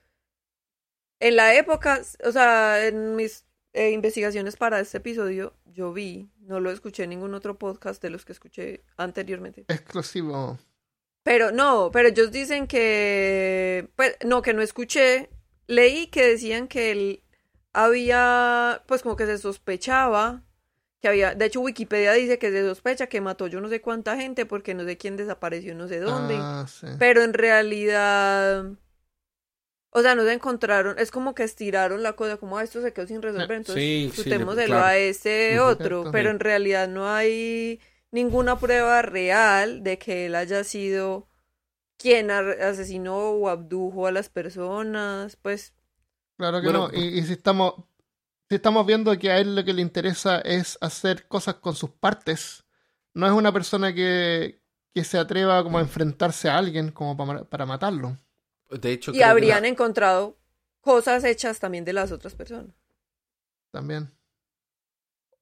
En la época, o sea, en mis eh, investigaciones para este episodio, yo vi, no lo escuché en ningún otro podcast de los que escuché anteriormente. exclusivo. Pero no, pero ellos dicen que, pues, no, que no escuché. Leí que decían que él había, pues como que se sospechaba que había, de hecho Wikipedia dice que se sospecha que mató yo no sé cuánta gente porque no sé quién desapareció no sé dónde. Ah, sí. Pero en realidad, o sea, no se encontraron, es como que estiraron la cosa, como "Ah, esto se quedó sin resolver, entonces Sí, sí, claro. a este Ujú. otro, Perfecto. pero Sí. en realidad no hay ninguna prueba real de que él haya sido quien asesinó o abdujo a las personas, pues Claro que Bueno, no. Y, y si estamos si estamos viendo que a él lo que le interesa es hacer cosas con sus partes, no es una persona que, que se atreva como a enfrentarse a alguien como para, para matarlo. De hecho, y habrían la- encontrado cosas hechas también de las otras personas. También.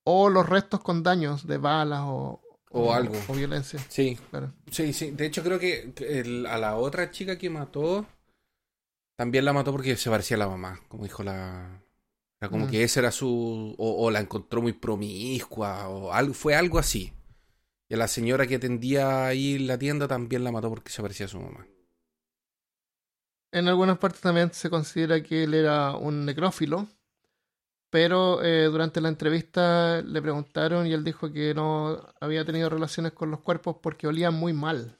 O los restos con daños de balas o, O algo. O violencia. Sí, Claro. sí, sí. De hecho, creo que el- a la otra chica que mató, también la mató porque se parecía a la mamá, como dijo la... Era como Mm. que ese era su... O, o la encontró muy promiscua, o algo, fue algo así. Y a la señora que atendía ahí en la tienda también la mató porque se parecía a su mamá. En algunas partes también se considera que él era un necrófilo, pero eh, durante la entrevista le preguntaron y él dijo que no había tenido relaciones con los cuerpos porque olían muy mal.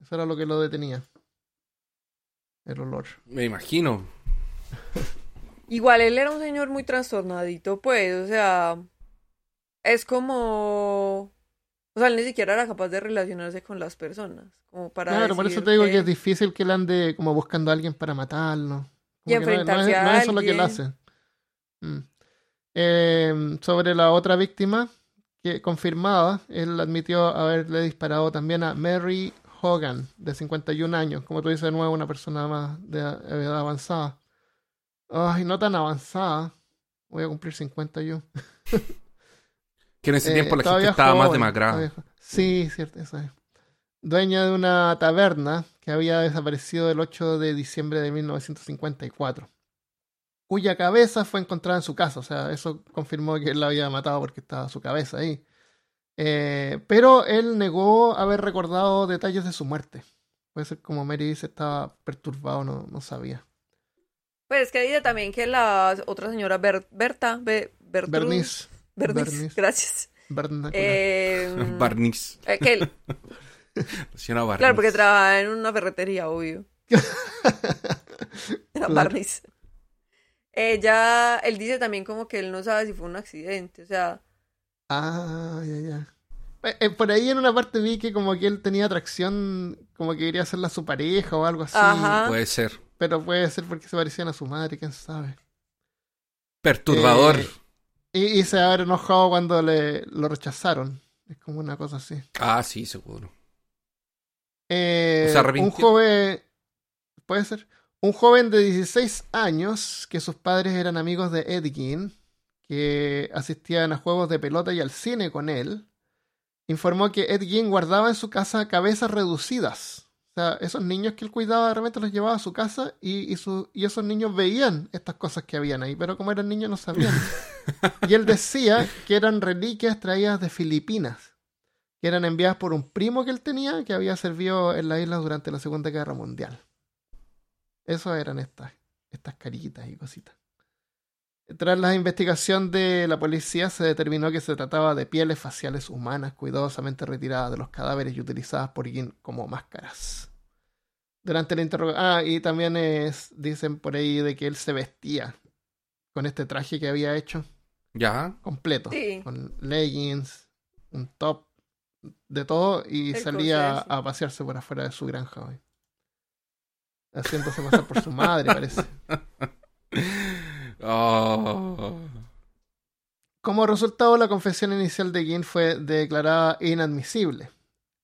Eso era lo que lo detenía. El olor. Me imagino. Igual él era un señor muy trastornadito, pues, o sea, es como, o sea, él ni siquiera era capaz de relacionarse con las personas, como para Claro, por eso te digo que- que es difícil que él ande como buscando a alguien para matarlo. Y Como que no- no, es, enfrentarse a no es eso lo que él hace. Mm. Eh, sobre la otra víctima que confirmada, él admitió haberle disparado también a Mary Hogan, de 51 años. Como tú dices, de nuevo, una persona más de edad avanzada. Ay, no tan avanzada. Voy a cumplir 50 yo. Que en ese Eh, tiempo la gente estaba más demacrada. Sí, cierto, eso es. Dueña de una taberna que había desaparecido el 8 de diciembre de 1954, cuya cabeza fue encontrada en su casa. O sea, eso confirmó que él la había matado porque estaba su cabeza ahí. Eh, pero él negó haber recordado detalles de su muerte. Puede ser como Mary dice, estaba perturbado, no, no sabía. Pues es que dice también que la otra señora Ber- Berta, Be- Bertrud- Bernice. Bernice, Bernice. gracias. Vernacular. Eh, Barniz. eh, que él- Señora Barniz. claro, porque trabajaba en una ferretería, obvio. Era Claro. Barniz. Ella, él dice también como que él no sabe si fue un accidente, o sea, Ah, ya, ya. Eh, eh, por ahí en una parte vi que como que él tenía atracción, como que quería hacerla su pareja o algo así. Ajá. Puede ser. Pero puede ser porque se parecían a su madre, quién sabe. Perturbador. Eh, Y, y se haber enojado cuando le lo rechazaron. Es como una cosa así. Ah, sí, seguro. Eh, ¿Se un joven, puede ser, un joven de 16 años que sus padres eran amigos de Ed Gein, que asistían a juegos de pelota y al cine con él, informó que Ed Gein guardaba en su casa cabezas reducidas. O sea, esos niños que él cuidaba de repente los llevaba a su casa y, y, su- y esos niños veían estas cosas que habían ahí, pero como eran niños no sabían. y él decía que eran reliquias traídas de Filipinas que eran enviadas por un primo que él tenía que había servido en la isla durante la Segunda Guerra Mundial. Eso eran estas, estas caritas y cositas. Tras la investigación de la policía se determinó que se trataba de pieles faciales humanas cuidadosamente retiradas de los cadáveres y utilizadas por Gin como máscaras. Durante la interrogación... Ah, y también es, dicen por ahí de que él se vestía con este traje que había hecho Ya. completo, Sí. con leggings, un top, de todo, y El salía sí. a pasearse por afuera de su granja hoy. Haciéndose pasar por su madre, parece. Oh. Como resultado, la confesión inicial de Ginn fue declarada inadmisible.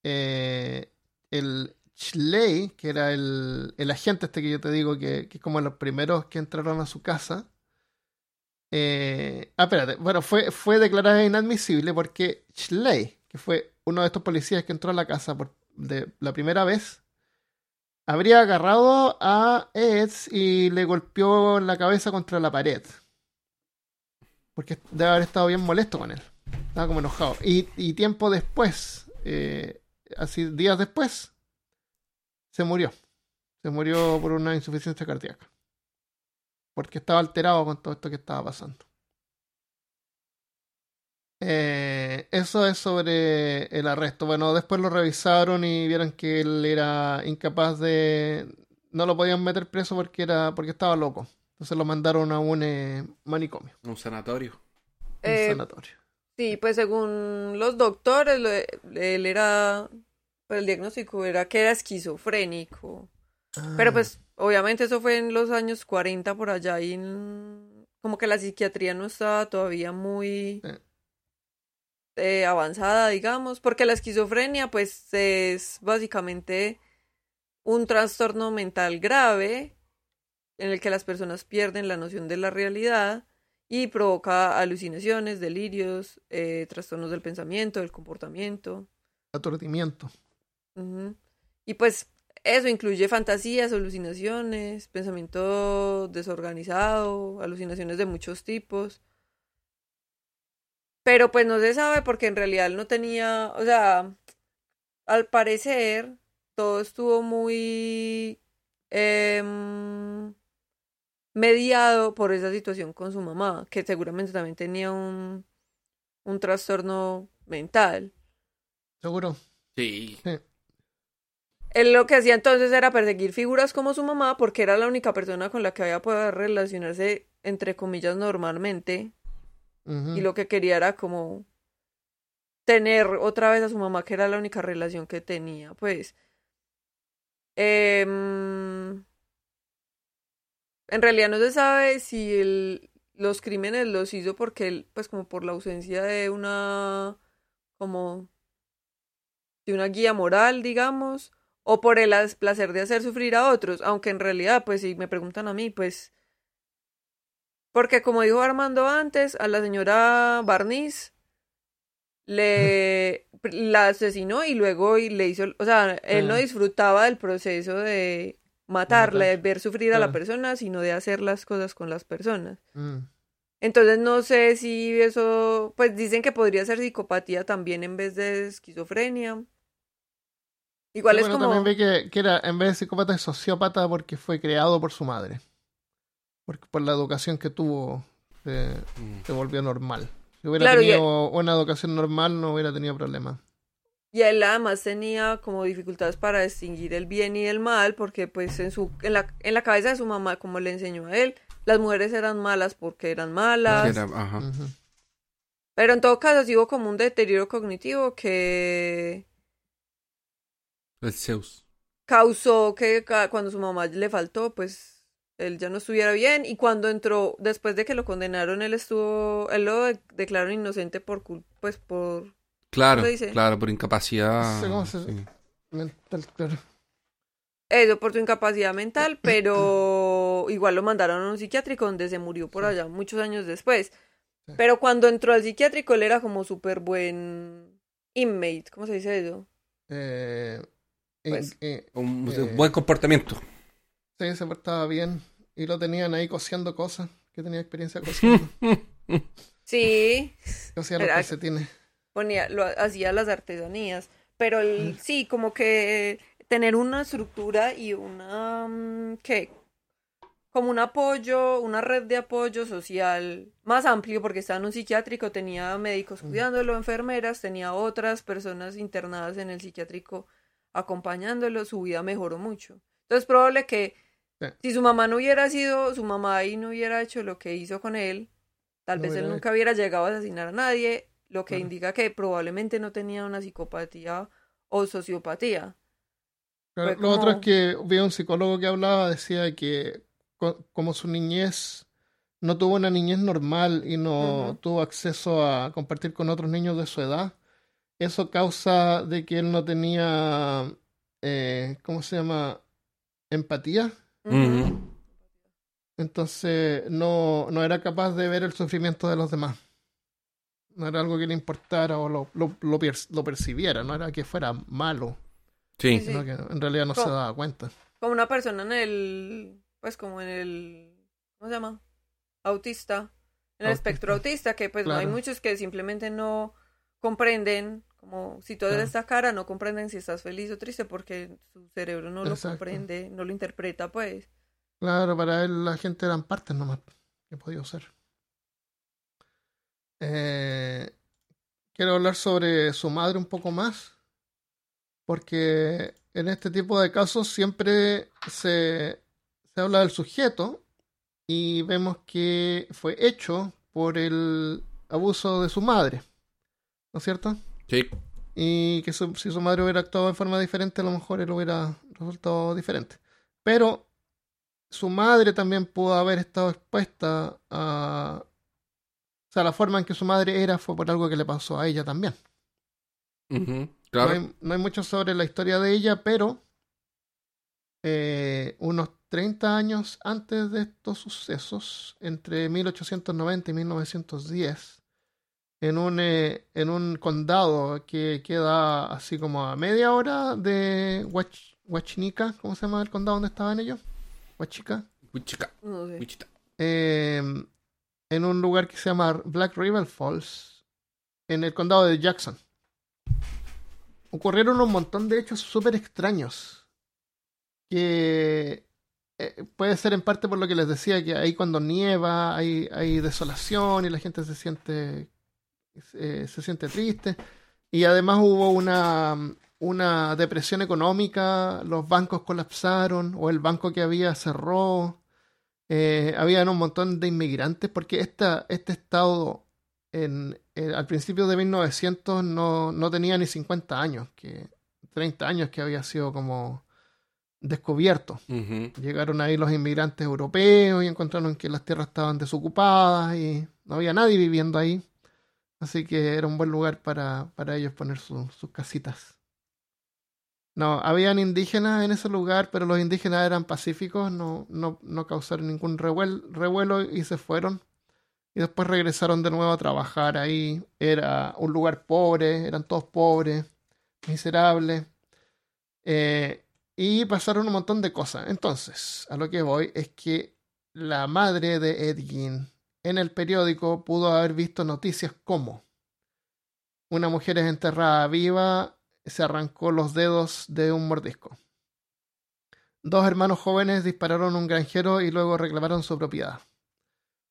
Eh, el Schley, que era el, el agente este que yo te digo, que, que es como los primeros que entraron a su casa. eh, ah, espérate. Bueno, fue, fue declarada inadmisible porque Schley, que fue uno de estos policías que entró a la casa por de la primera vez, habría agarrado a Eds y le golpeó la cabeza contra la pared. Porque debe haber estado bien molesto con él. Estaba como enojado. Y, y tiempo después, eh, así días después, se murió. Se murió por una insuficiencia cardíaca. Porque estaba alterado con todo esto que estaba pasando. Eh, eso es sobre el arresto. Bueno, después lo revisaron y vieron que él era incapaz de... No lo podían meter preso porque era porque estaba loco. Entonces lo mandaron a un eh, manicomio, Un sanatorio. un Eh, sanatorio. Sí, pues según los doctores, él era, pues el diagnóstico era que era esquizofrénico. Pero Ah, pues obviamente eso fue en los años 40 por allá y en- como que la psiquiatría no estaba todavía muy Sí. Eh, avanzada, digamos, porque la esquizofrenia pues es básicamente un trastorno mental grave en el que las personas pierden la noción de la realidad y provoca alucinaciones, delirios, eh, trastornos del pensamiento, del comportamiento. aturdimiento. Y pues eso incluye fantasías, alucinaciones, pensamiento desorganizado, alucinaciones de muchos tipos. Pero pues no se sabe porque en realidad él no tenía, o sea, al parecer todo estuvo muy em, mediado por esa situación con su mamá, que seguramente también tenía un, un trastorno mental. Seguro. Sí. Él lo que hacía entonces era perseguir figuras como su mamá porque era la única persona con la que había podido relacionarse, entre comillas, normalmente. Y lo que quería era como tener otra vez a su mamá, que era la única relación que tenía. Pues. em, en realidad no se sabe si él- los crímenes los hizo porque él, pues como por la ausencia de una, como, de una guía moral, digamos, o por el placer de hacer sufrir a otros, aunque en realidad, pues si me preguntan a mí, pues, porque como dijo Armando antes, a la señora Barniz le la asesinó y luego y le hizo, o sea, él no Ah. disfrutaba del proceso de matarla, de ver sufrir a la Claro. persona, sino de hacer las cosas con las personas. Mm. Entonces no sé si eso, pues dicen que podría ser psicopatía también en vez de esquizofrenia. Igual Sí, es bueno, como, también ve que, que era, en vez de psicópata, es sociópata porque fue creado por su madre. Porque por la educación que tuvo, se, Mm. se volvió normal. Si hubiera Claro, tenido una educación normal, no hubiera tenido problemas. y él además tenía como dificultades para distinguir el bien y el mal, porque pues en su, en la, en la cabeza de su mamá, como le enseñó a él, las mujeres eran malas porque eran malas. Era- ajá. Pero en todo caso, sí hubo como un deterioro cognitivo que El Zeus. causó que cuando su mamá le faltó, pues él ya no estuviera bien. Y cuando entró, después de que lo condenaron, él estuvo, él lo de- declararon inocente por cul- pues por Claro, ¿Cómo se dice? claro, por incapacidad. No sé cómo se- sí. Mental, claro. eso, por su incapacidad mental, pero igual lo mandaron a un psiquiátrico donde se murió por allá muchos años después. Sí. Pero cuando entró al psiquiátrico, él era como súper buen inmate, ¿cómo se dice eso? Eh, Pues- Un Eh. buen comportamiento. Sí, se portaba bien. Y lo tenían ahí cosiendo cosas. Que tenía experiencia cosiendo. Sí, Cosía los calcetines. ponía, lo hacía las artesanías, pero el, sí, como que tener una estructura y una, mm, ¿qué? Como un apoyo, una red de apoyo social más amplio, porque estaba en un psiquiátrico, tenía médicos cuidándolo, enfermeras, tenía otras personas internadas en el psiquiátrico acompañándolo, su vida mejoró mucho. Entonces es probable que Sí. si su mamá no hubiera sido, su mamá ahí no hubiera hecho lo que hizo con él, tal No vez él nunca hubiera llegado a asesinar a nadie, lo que indica que probablemente no tenía una psicopatía o sociopatía. Claro, Lo otro es que vi a un psicólogo que hablaba, decía que co- como su niñez no tuvo una niñez normal y no tuvo acceso a compartir con otros niños de su edad, eso causa de que él no tenía, eh, ¿cómo se llama? Empatía. Entonces no, no era capaz de ver el sufrimiento de los demás. No era algo que le importara o lo, lo, lo per- lo percibiera, no era que fuera malo, Sí. Sí. sino que en realidad no se daba cuenta. Como una persona en el, pues como en el, ¿cómo se llama? Autista. En el Autista. espectro autista, que pues no hay muchos que simplemente no comprenden, como si tú Claro. esta cara, no comprenden si estás feliz o triste porque su cerebro no lo comprende, no lo interpreta, pues. Claro, para él la gente eran partes nomás que podía ser. Eh, quiero hablar sobre su madre un poco más, porque en este tipo de casos siempre se, se habla del sujeto y vemos que fue hecho por el abuso de su madre, ¿no es cierto? Sí. y que su- si su madre hubiera actuado de forma diferente, a lo mejor él hubiera resultado diferente. Pero su madre también pudo haber estado expuesta a... O sea, la forma en que su madre era fue por algo que le pasó a ella también. Ujú. Claro. No, hay, no hay mucho sobre la historia de ella, pero eh, unos 30 años antes de estos sucesos, entre 1890 y 1910, en un, eh, en un condado que queda así como a media hora de Huach- Huachinica, ¿cómo se llama el condado donde estaban ellos? Huachica. Sé. Wichita. Eh, en un lugar que se llama Black River Falls, en el condado de Jackson. Ocurrieron un montón de hechos súper extraños. Que eh, puede ser en parte por lo que les decía, que ahí cuando nieva hay, hay desolación y la gente se siente, eh, se siente triste. Y además hubo una, una depresión económica, los bancos colapsaron o el banco que había cerró. Eh, habían un montón de inmigrantes porque esta, este estado en, eh, al principio de 1900 no, no tenía ni 50 años, que 30 años que había sido como descubierto. Llegaron ahí los inmigrantes europeos y encontraron que las tierras estaban desocupadas y no había nadie viviendo ahí. Así que era un buen lugar para, para ellos poner su- sus casitas. No, habían indígenas en ese lugar, pero los indígenas eran pacíficos, no, no, no causaron ningún revuel- revuelo y se fueron. Y después regresaron de nuevo a trabajar ahí. Era un lugar pobre, eran todos pobres, miserables. Eh, y pasaron un montón de cosas. Entonces, a lo que voy es que la madre de Edgin en el periódico pudo haber visto noticias como una mujer es enterrada viva, se arrancó los dedos de un mordisco. Dos hermanos jóvenes dispararon a un granjero y luego reclamaron su propiedad.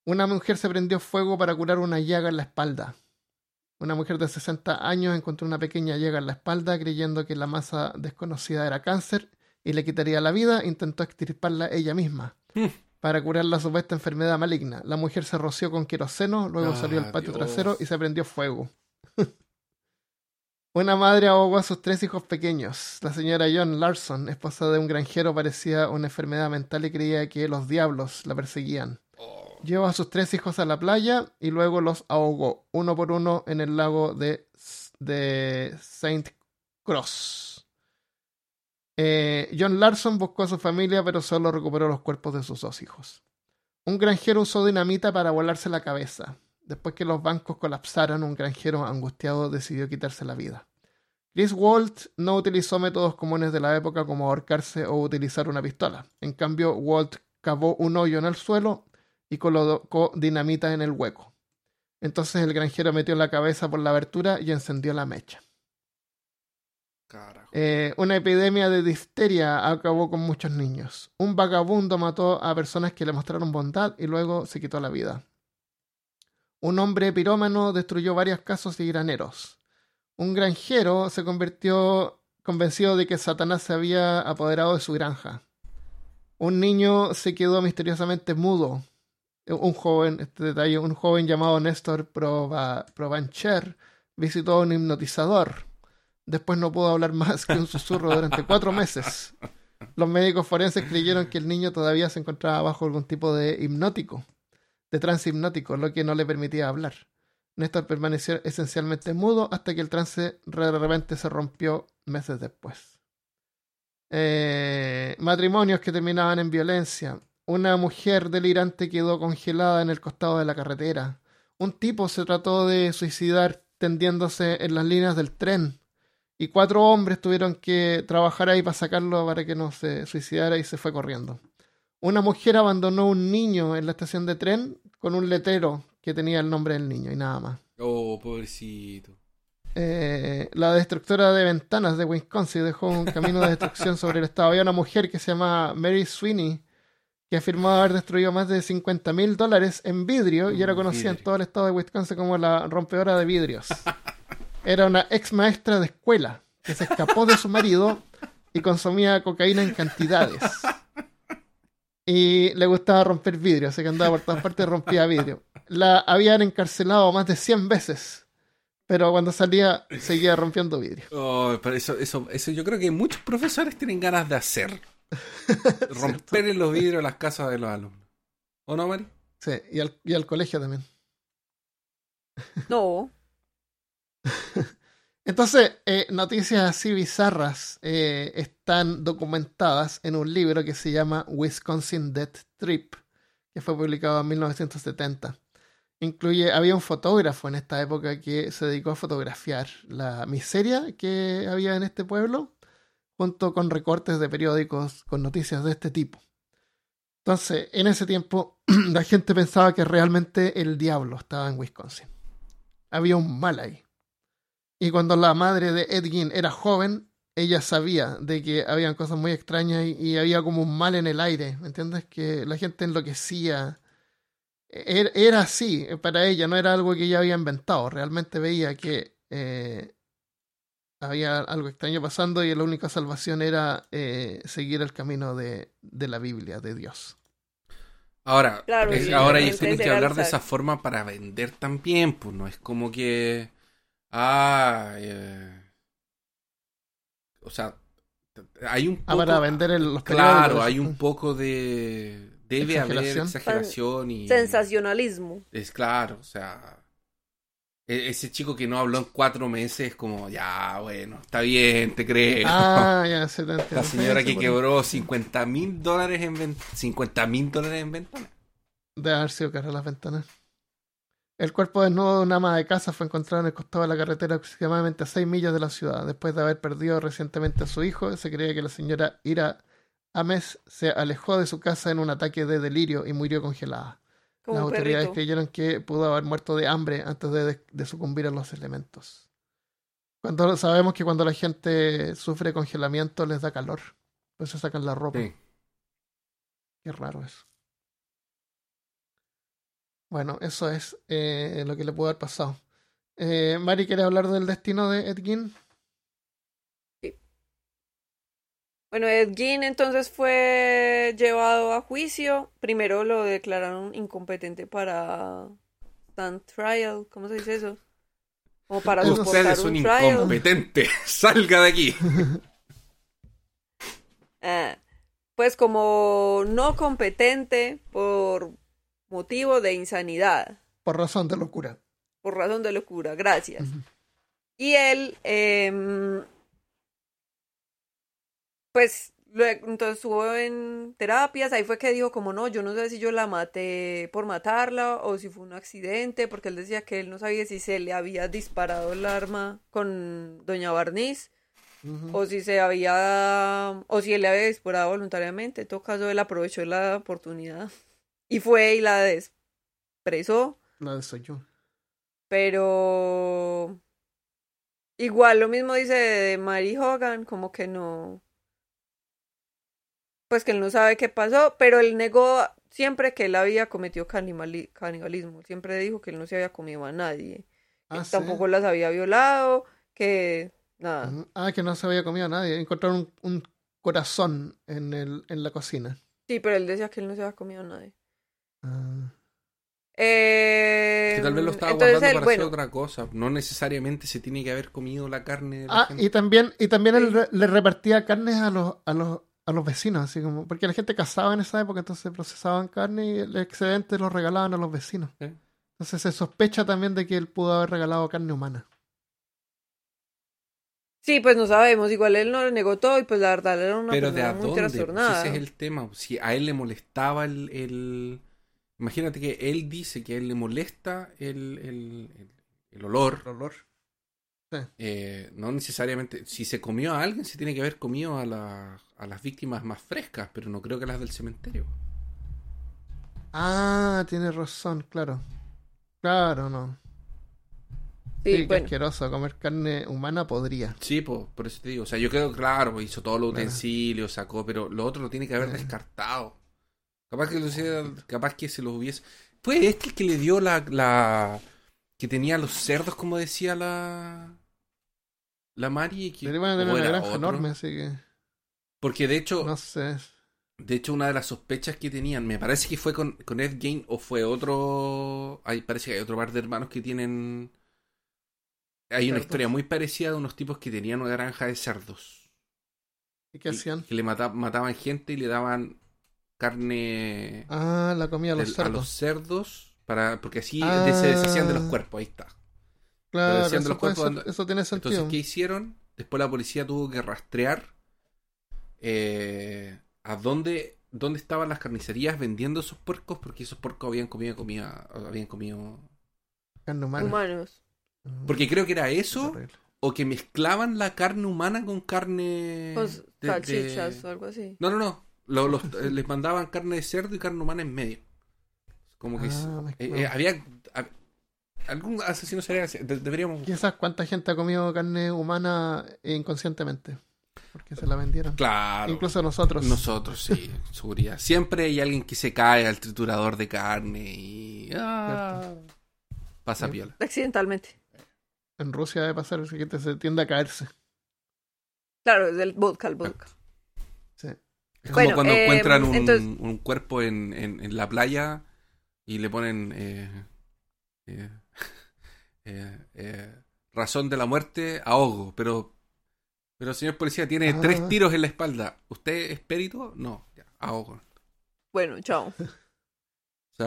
Una mujer se prendió fuego para curar una llaga en la espalda. Una mujer de 60 años encontró una pequeña llaga en la espalda creyendo que la masa desconocida era cáncer y le quitaría la vida, intentó extirparla ella misma Mm. Para curar la supuesta enfermedad maligna. La mujer se roció con queroseno, luego Ah, salió al patio Dios. trasero y se prendió fuego. Una madre ahogó a sus tres hijos pequeños. La señora John Larson, esposa de un granjero, parecía una enfermedad mental y creía que los diablos la perseguían. Llevó a sus tres hijos a la playa y luego los ahogó, uno por uno, en el lago de, de Saint Cross. Eh, John Larson buscó a su familia, pero solo recuperó los cuerpos de sus dos hijos. Un granjero usó dinamita para volarse la cabeza. Después que los bancos colapsaron, un granjero angustiado decidió quitarse la vida. Chris Walt no utilizó métodos comunes de la época como ahorcarse o utilizar una pistola. En cambio, Walt cavó un hoyo en el suelo y colocó dinamita en el hueco. Entonces el granjero metió la cabeza por la abertura y encendió la mecha. Eh, una epidemia de difteria acabó con muchos niños. Un vagabundo mató a personas que le mostraron bondad y luego se quitó la vida. Un hombre pirómano destruyó varias casas y graneros. Un granjero se convirtió convencido de que Satanás se había apoderado de su granja. Un niño se quedó misteriosamente mudo. Un joven, este detalle, un joven llamado Néstor Prova- Provancher visitó a un hipnotizador. Después no pudo hablar más que un susurro durante cuatro meses. Los médicos forenses creyeron que el niño todavía se encontraba bajo algún tipo de hipnótico. de trance hipnótico, lo que no le permitía hablar. Néstor permaneció esencialmente mudo hasta que el trance de repente se rompió meses después. Eh, matrimonios que terminaban en violencia. Una mujer delirante quedó congelada en el costado de la carretera. Un tipo se trató de suicidar tendiéndose en las líneas del tren. Y cuatro hombres tuvieron que trabajar ahí para sacarlo para que no se suicidara y se fue corriendo. Una mujer abandonó un niño en la estación de tren con un letrero que tenía el nombre del niño y nada más. Oh, pobrecito. Eh, la destructora de ventanas de Wisconsin dejó un camino de destrucción sobre el estado. Había una mujer que se llama Mary Sweeney que afirmó haber destruido más de 50 mil dólares en vidrio y era conocida en todo el estado de Wisconsin como la rompedora de vidrios. Era una ex maestra de escuela que se escapó de su marido y consumía cocaína en cantidades. Y le gustaba romper vidrio, así que andaba por todas partes y rompía vidrio. La habían encarcelado más de 100 veces, pero cuando salía seguía rompiendo vidrio. Oh, pero eso, eso, eso yo creo que muchos profesores tienen ganas de hacer. Romper en los vidrios las casas de los alumnos. ¿O no, Mari? Sí, y al, y al colegio también. No. Entonces, eh, noticias así bizarras eh, están documentadas en un libro que se llama Wisconsin Death Trip, que fue publicado en 1970. Incluye, había un fotógrafo en esta época que se dedicó a fotografiar la miseria que había en este pueblo, junto con recortes de periódicos con noticias de este tipo. Entonces, en ese tiempo, la gente pensaba que realmente el diablo estaba en Wisconsin. Había un mal ahí. Y cuando la madre de Ed Gein era joven, ella sabía de que habían cosas muy extrañas y, y había como un mal en el aire, ¿me entiendes? Que la gente enloquecía. Era, era así eh, para ella, no era algo que ella había inventado. Realmente veía que eh, había algo extraño pasando y la única salvación era eh, seguir el camino de, de la Biblia, de Dios. Ahora, Claro, es- y ahora ellos tienen que hablar de esa forma para vender también, pues no es como que. Ah, o sea, hay un Ah, poco. para vender el- los Claro, hay un poco de. Debe haber Exageración. y. Sensacionalismo. Es claro, o sea. e- Ese chico que no habló en cuatro meses es como, ya, bueno, está bien, te creo. Ah, ya se te entiende. La señora que quebró 50 mil dólares en ven- 50 mil dólares en ventanas. de haber sido cara las ventanas. El cuerpo desnudo de una ama de casa fue encontrado en el costado de la carretera aproximadamente a 6 millas de la ciudad. Después de haber perdido recientemente a su hijo, se creía que la señora Ira Ames se alejó de su casa en un ataque de delirio y murió congelada. Como Las autoridades perrito. creyeron que pudo haber muerto de hambre antes de, de sucumbir a los elementos. Cuando sabemos que cuando la gente sufre congelamiento les da calor, pues se sacan la ropa. Sí. Qué raro eso. Bueno, eso es eh, lo que le pudo haber pasado. Eh, Mari, ¿quieres hablar del destino de Ed Gein? Bueno, Ed Gein entonces fue llevado a juicio. Primero lo declararon incompetente para stand trial. ¿Cómo se dice eso? Como para Usted Usted soportar es un un trial. incompetente. Salga de aquí. Ah, pues como no competente por motivo de insanidad, Por razón de locura. por razón de locura. Gracias. Y él, em, pues, luego, entonces estuvo en terapias, ahí fue que dijo como no, yo no sé si yo la maté por matarla o si fue un accidente, porque él decía que él no sabía si se le había disparado el arma con Doña Barniz o si se había, o si él le había disparado voluntariamente. En todo caso, él aprovechó la oportunidad y fue y la despresó. La de soy yo. Pero igual lo mismo dice de Mary Hogan, como que no, pues que él no sabe qué pasó, pero él negó siempre que él había cometido canibali- canibalismo, siempre dijo que él no se había comido a nadie, que Ah, sí. tampoco las había violado, que nada. Ah, que no se había comido a nadie. Encontraron un, un corazón en, el, en la cocina. Sí, pero él decía que él no se había comido a nadie. Ah. Eh, Que tal vez lo estaba entonces guardando él, para bueno, hacer otra cosa. No necesariamente se tiene que haber comido la carne de la Ah, gente. y también, y también él Sí. le repartía carnes a los, a los, a los vecinos, así como, porque la gente cazaba en esa época, entonces procesaban carne y el excedente lo regalaban a los vecinos. Entonces se sospecha también de que él pudo haber regalado carne humana. Sí, pues no sabemos. Igual él no le negó todo y pues la verdad era una Pero de persona a muy dónde, Pues trastornada. ese es el tema. Si a él le molestaba el, el- Imagínate que él dice que a él le molesta el, el, el- el olor. El olor. Eh, no necesariamente. Si se comió a alguien, se tiene que haber comido a, la- a las víctimas más frescas, pero no creo que las del cementerio. Ah, tiene razón, claro. Claro, no. Sí, Sí, bueno. asqueroso. Comer carne humana podría. Sí, po, por eso te digo. O sea, yo creo, claro, hizo todos los Claro. utensilios, sacó, pero lo otro lo tiene que haber Sí. descartado. Capaz que, lo capaz que se los hubiese. ¿Fue este el que le dio la, la. que tenía los cerdos, como decía la. la Mari? Que, Pero iban a tener una granja otro? enorme, así que Porque de hecho, no sé. de hecho, una de las sospechas que tenían, me parece que fue con, con Ed Gein o fue otro. Hay, parece que hay otro par de hermanos que tienen. Hay una Cerdos. historia muy parecida de unos tipos que tenían una granja de cerdos. ¿Y qué hacían? Que le mata- mataban gente y le daban carne Ah, la comida a los del- cerdos. a los cerdos para porque así Ah. se deshacían de los cuerpos. Ahí está. Claro, decían de eso, los cuerpos, ser- eso tiene sentido. Entonces, ¿qué hicieron? Después la policía tuvo que rastrear eh, a dónde, dónde estaban las carnicerías vendiendo esos puercos porque esos puercos habían comido comida, habían comido. Carne humana. Humanos. Mm, Porque creo que era es eso o que mezclaban la carne humana con carne Con de- de- salchichas o algo así. No, no, no. Lo- los- eh, les mandaban carne de cerdo y carne humana en medio. Como que Ah, eh, eh, había hab- algún asesino serial. de- deberíamos. Quizás cuánta gente ha comido carne humana inconscientemente. Porque se la vendieron. Claro. Incluso nosotros. Nosotros, sí, seguridad. Siempre hay alguien que se cae al triturador de carne y. ah, pasa Sí. piola. Accidentalmente. En Rusia debe pasar que se tiende a caerse. Claro, es del vodka al vodka. Es Bueno, como cuando eh, encuentran un, entonces- un cuerpo en, en- en la playa y le ponen eh, eh, eh, eh, razón de la muerte, ahogo. Pero, pero señor policía, tiene Ah. tres tiros en la espalda. ¿Usted es perito? No, ya, ahogo. Bueno, chao.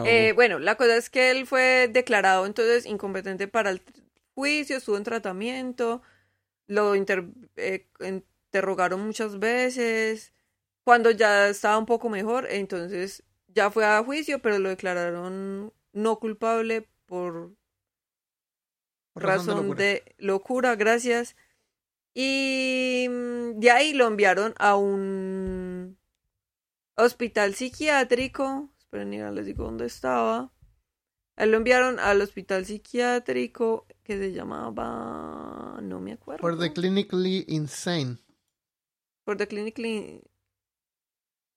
Eh, bueno, la cosa es que él fue declarado entonces incompetente para el juicio, estuvo en tratamiento, lo inter- eh, interrogaron muchas veces. Cuando ya estaba un poco mejor, entonces ya fue a juicio, pero lo declararon no culpable por Por razón locura. de locura, gracias. Y mm, de ahí lo enviaron a un hospital psiquiátrico. Esperen, ya les digo dónde estaba. Lo enviaron al hospital psiquiátrico que se llamaba. No me acuerdo. For the clinically insane. For the clinically.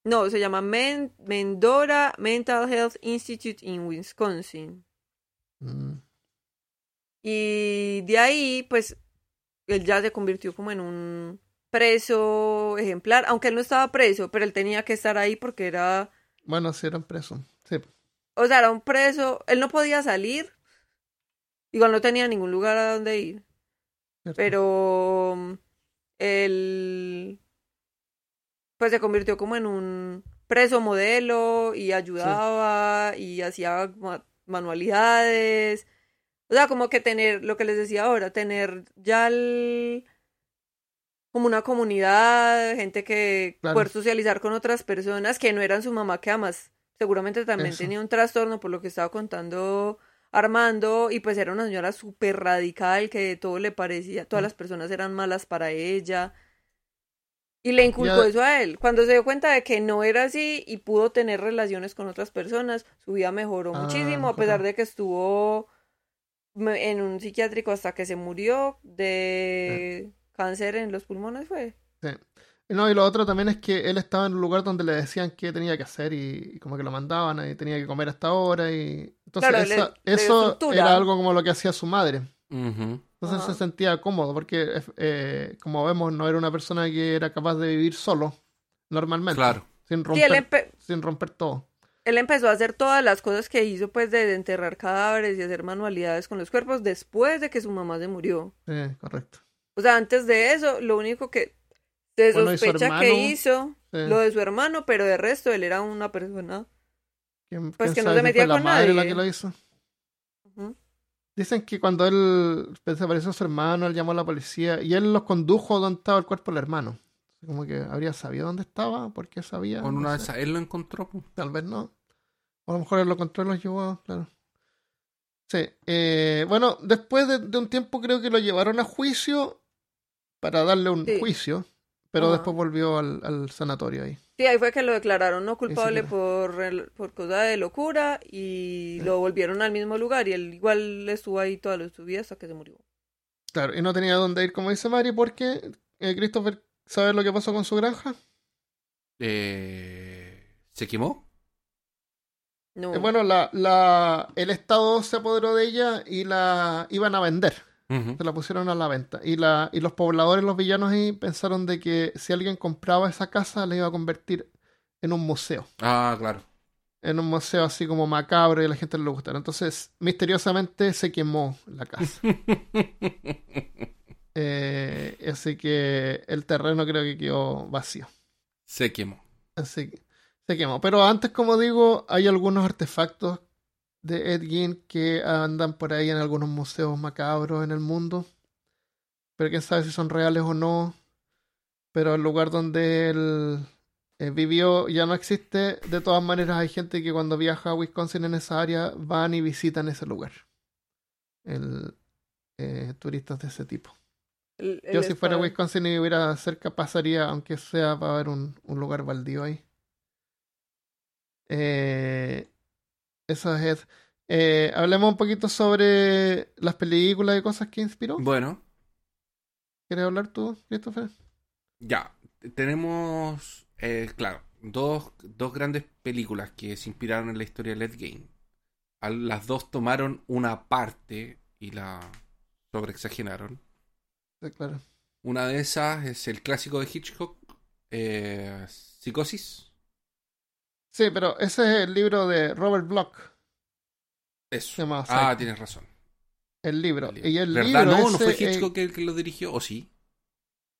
No, se llama Men- Mendora Mental Health Institute in Wisconsin. Mm. Y de ahí, pues, él ya se convirtió como en un preso ejemplar, aunque él no estaba preso, pero él tenía que estar ahí porque era, Bueno, si eran presos. Sí. o sea, era un preso, él no podía salir, igual no tenía ningún lugar a donde ir, cierto. pero mm, él, pues se convirtió como en un preso modelo y ayudaba y hacía ma- manualidades. O sea, como que tener, lo que les decía ahora, tener ya el- como una comunidad, gente que Claro. poder socializar con otras personas que no eran su mamá, que además seguramente también Eso. tenía un trastorno por lo que estaba contando Armando, y pues era una señora súper radical que todo le parecía, todas Mm. las personas eran malas para ella. Y le inculcó Ya- eso a él. Cuando se dio cuenta de que no era así y pudo tener relaciones con otras personas, su vida mejoró Ah, muchísimo, a pesar de que estuvo me- en un psiquiátrico hasta que se murió de cáncer en los pulmones, fue. Sí. Y No, y lo otro también es que él estaba en un lugar donde le decían qué tenía que hacer y, y como que lo mandaban y tenía que comer hasta ahora y entonces Claro, le- esa- le dio eso era algo como lo que hacía su madre. Entonces Ajá. se sentía cómodo porque eh, como vemos no era una persona que era capaz de vivir solo normalmente, Claro. sin Sí, romper, empe- sin romper todo. él empezó a hacer todas las cosas que hizo, pues, de enterrar cadáveres y hacer manualidades con los cuerpos después de que su mamá se murió. Sí, correcto. O sea, antes de eso, lo único que se Bueno, sospecha que hermano- hizo Sí. lo de su hermano, pero de resto él era una persona. ¿Quién- pues quién que no se metía fue la con madre la nadie. que lo hizo? Dicen que cuando él desapareció su hermano, él llamó a la policía y él los condujo donde estaba el cuerpo del hermano. Como que habría sabido dónde estaba, por qué sabía. Con no una de sé. esas, él lo encontró. pues. Tal vez no. O a lo mejor él lo encontró y los llevó, claro. Sí. eh, bueno, después de, de un tiempo creo que lo llevaron a juicio para darle un Sí. juicio, pero después volvió al, al sanatorio ahí. Sí, ahí fue que lo declararon no culpable por, por cosa de locura y lo volvieron al mismo lugar y él igual estuvo ahí toda la- su vida hasta que se murió. Claro, y no tenía dónde ir, como dice Mari, porque eh, Christopher, ¿sabes lo que pasó con su granja? Eh, ¿Se quemó? No. Eh, bueno, la, la, el Estado se apoderó de ella y la iban a vender. Se la pusieron a la venta. Y, la, y los pobladores, los villanos ahí, pensaron de que si alguien compraba esa casa, la iba a convertir en un museo. Ah, claro. En un museo así como macabro y a la gente no le gustara. Entonces, misteriosamente se quemó la casa. Eh, así que el terreno creo que quedó vacío. Se quemó. Así que se quemó. Pero antes, como digo, hay algunos artefactos de Ed Gein que andan por ahí en algunos museos macabros en el mundo. Pero quién sabe si son reales o no. Pero el lugar donde él eh, vivió ya no existe. De todas maneras, hay gente que cuando viaja a Wisconsin en esa área van y visitan ese lugar. El, eh, turistas de ese tipo. Yo si fuera a Wisconsin y viviera cerca pasaría, aunque sea para ver un, un lugar baldío ahí. Eh, eso es. Eh, hablemos un poquito sobre las películas y cosas que inspiró. Bueno, ¿Quieres hablar tú, Christopher? ya. Tenemos, eh, claro, dos, dos grandes películas que se inspiraron en la historia de Led Game. Las dos tomaron una parte y la sobreexageraron. Sí, claro. Una de esas es el clásico de Hitchcock, eh, Psicosis. Sí, pero ese es el libro de Robert Bloch. Eso. Se llama Ah, tienes razón. El libro. El libro. Y el ¿Verdad? libro no, no fue eh, Hitchcock el que lo dirigió, ¿o sí?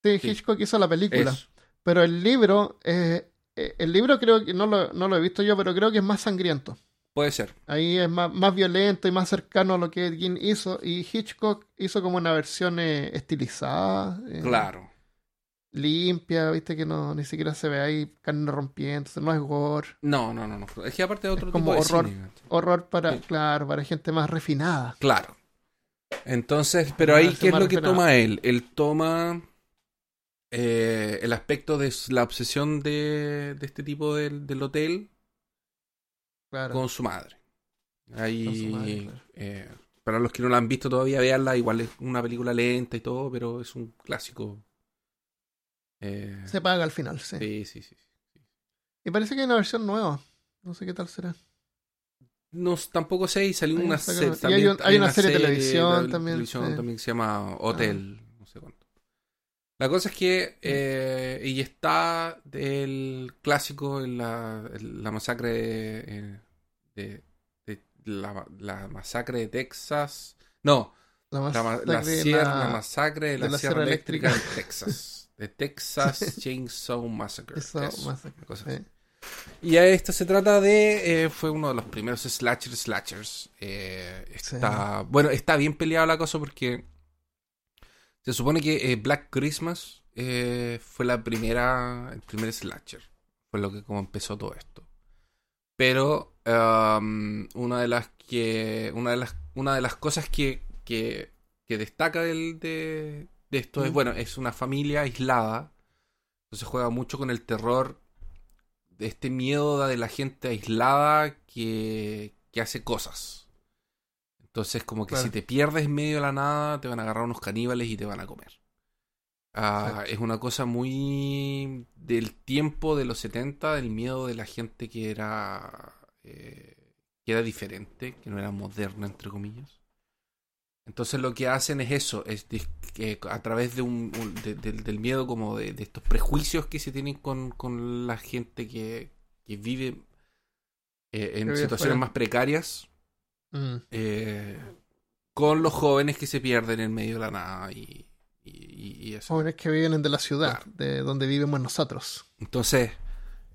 sí, sí. Hitchcock hizo la película. Eso. Pero el libro, eh, eh, el libro creo que no lo, no lo he visto yo, pero creo que es más sangriento. Puede ser. Ahí es más, más violento y más cercano a lo que Ed Gein hizo. Y Hitchcock hizo como una versión eh, estilizada, eh, Claro. Limpia, viste que no ni siquiera se ve ahí carne rompiendo, no es gore. No, no, no, no. Es que aparte de otro Es tipo como de horror. cine. Horror para, Sí. claro, para gente más refinada. Claro. Entonces, pero Ah, ahí, ¿qué es lo que toma él? Él toma eh, el aspecto de la obsesión de, de este tipo del, del hotel Claro. con su madre. Ahí, Con su madre, claro. eh, para los que no la han visto todavía, veanla. Igual es una película lenta y todo, pero es un clásico. Eh, Se paga al final, sí. sí, sí, sí. Y parece que hay una versión nueva. No sé qué tal será. No, tampoco sé, y salió Hay una serie. hay un- hay una serie de televisión también, televisión sí. también que se llama Hotel, no sé cuánto. La cosa es que, eh, y está del clásico, en la, la masacre de, de- de- la, la masacre de Texas. No, La, más la, la sierra- la masacre de la, de Sierra Sierra Eléctrica en Texas. De Texas Chainsaw Massacre. Sí. y a esto se trata de. eh, fue uno de los primeros slasher slashers. Eh, está. Bueno, está bien peleada la cosa porque. Se supone que eh, Black Christmas fue la primera. El primer slasher. Fue lo que como empezó todo esto. Pero. um, una de las que. Una de las. Una de las cosas que. que, que destaca del, de, de esto es. Mm. Bueno, es una familia aislada. Entonces juega mucho con el terror de este miedo de la gente aislada que, que hace cosas. Entonces, como que Claro. si te pierdes en medio de la nada, te van a agarrar unos caníbales y te van a comer. Ah, es una cosa muy del tiempo de los 70, del miedo de la gente que era, eh, que era diferente, que no era moderna, entre comillas. Entonces lo que hacen es eso, es que a través de un, un- de- del- del miedo como de, de estos prejuicios que se tienen con, con la gente que, que vive eh, en situaciones más precarias, Mm. eh, con los jóvenes que se pierden en medio de la nada y, y- y- y eso. Jóvenes que viven de la ciudad, Claro. de donde vivimos nosotros. Entonces,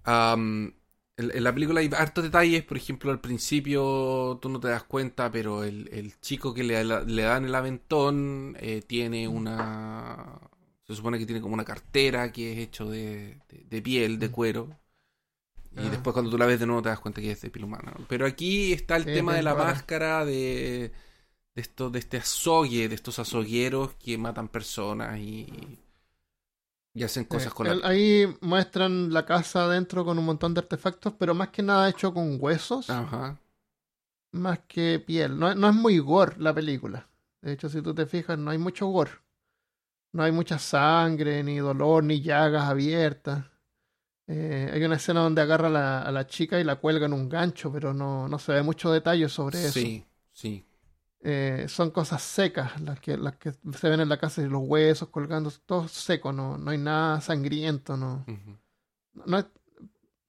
am, en, en la película hay hartos detalles, por ejemplo, al principio tú no te das cuenta, pero el, el chico que le, le dan el aventón eh, tiene una... Se supone que tiene como una cartera que es hecho de, de- de piel, de cuero. Y Ah. después cuando tú la ves de nuevo te das cuenta que es de piel humana. ¿no? Pero aquí está el Sí, tema de la máscara, de, de, esto, de este azogue, de estos azogueros que matan personas y, y hacen cosas Eh, con el- la... Ahí muestran la casa adentro con un montón de artefactos, pero más que nada hecho con huesos, Ajá. más que piel. No, no es muy gore la película. De hecho, si tú te fijas, no hay mucho gore. No hay mucha sangre, ni dolor, ni llagas abiertas. Eh, hay una escena donde agarra a la, a la chica y la cuelga en un gancho, pero no, no se ve mucho detalle sobre eso. Sí, sí. Eh, son cosas secas las que, las que se ven en la casa y los huesos colgando, todo seco, no, no hay nada sangriento, no. No es-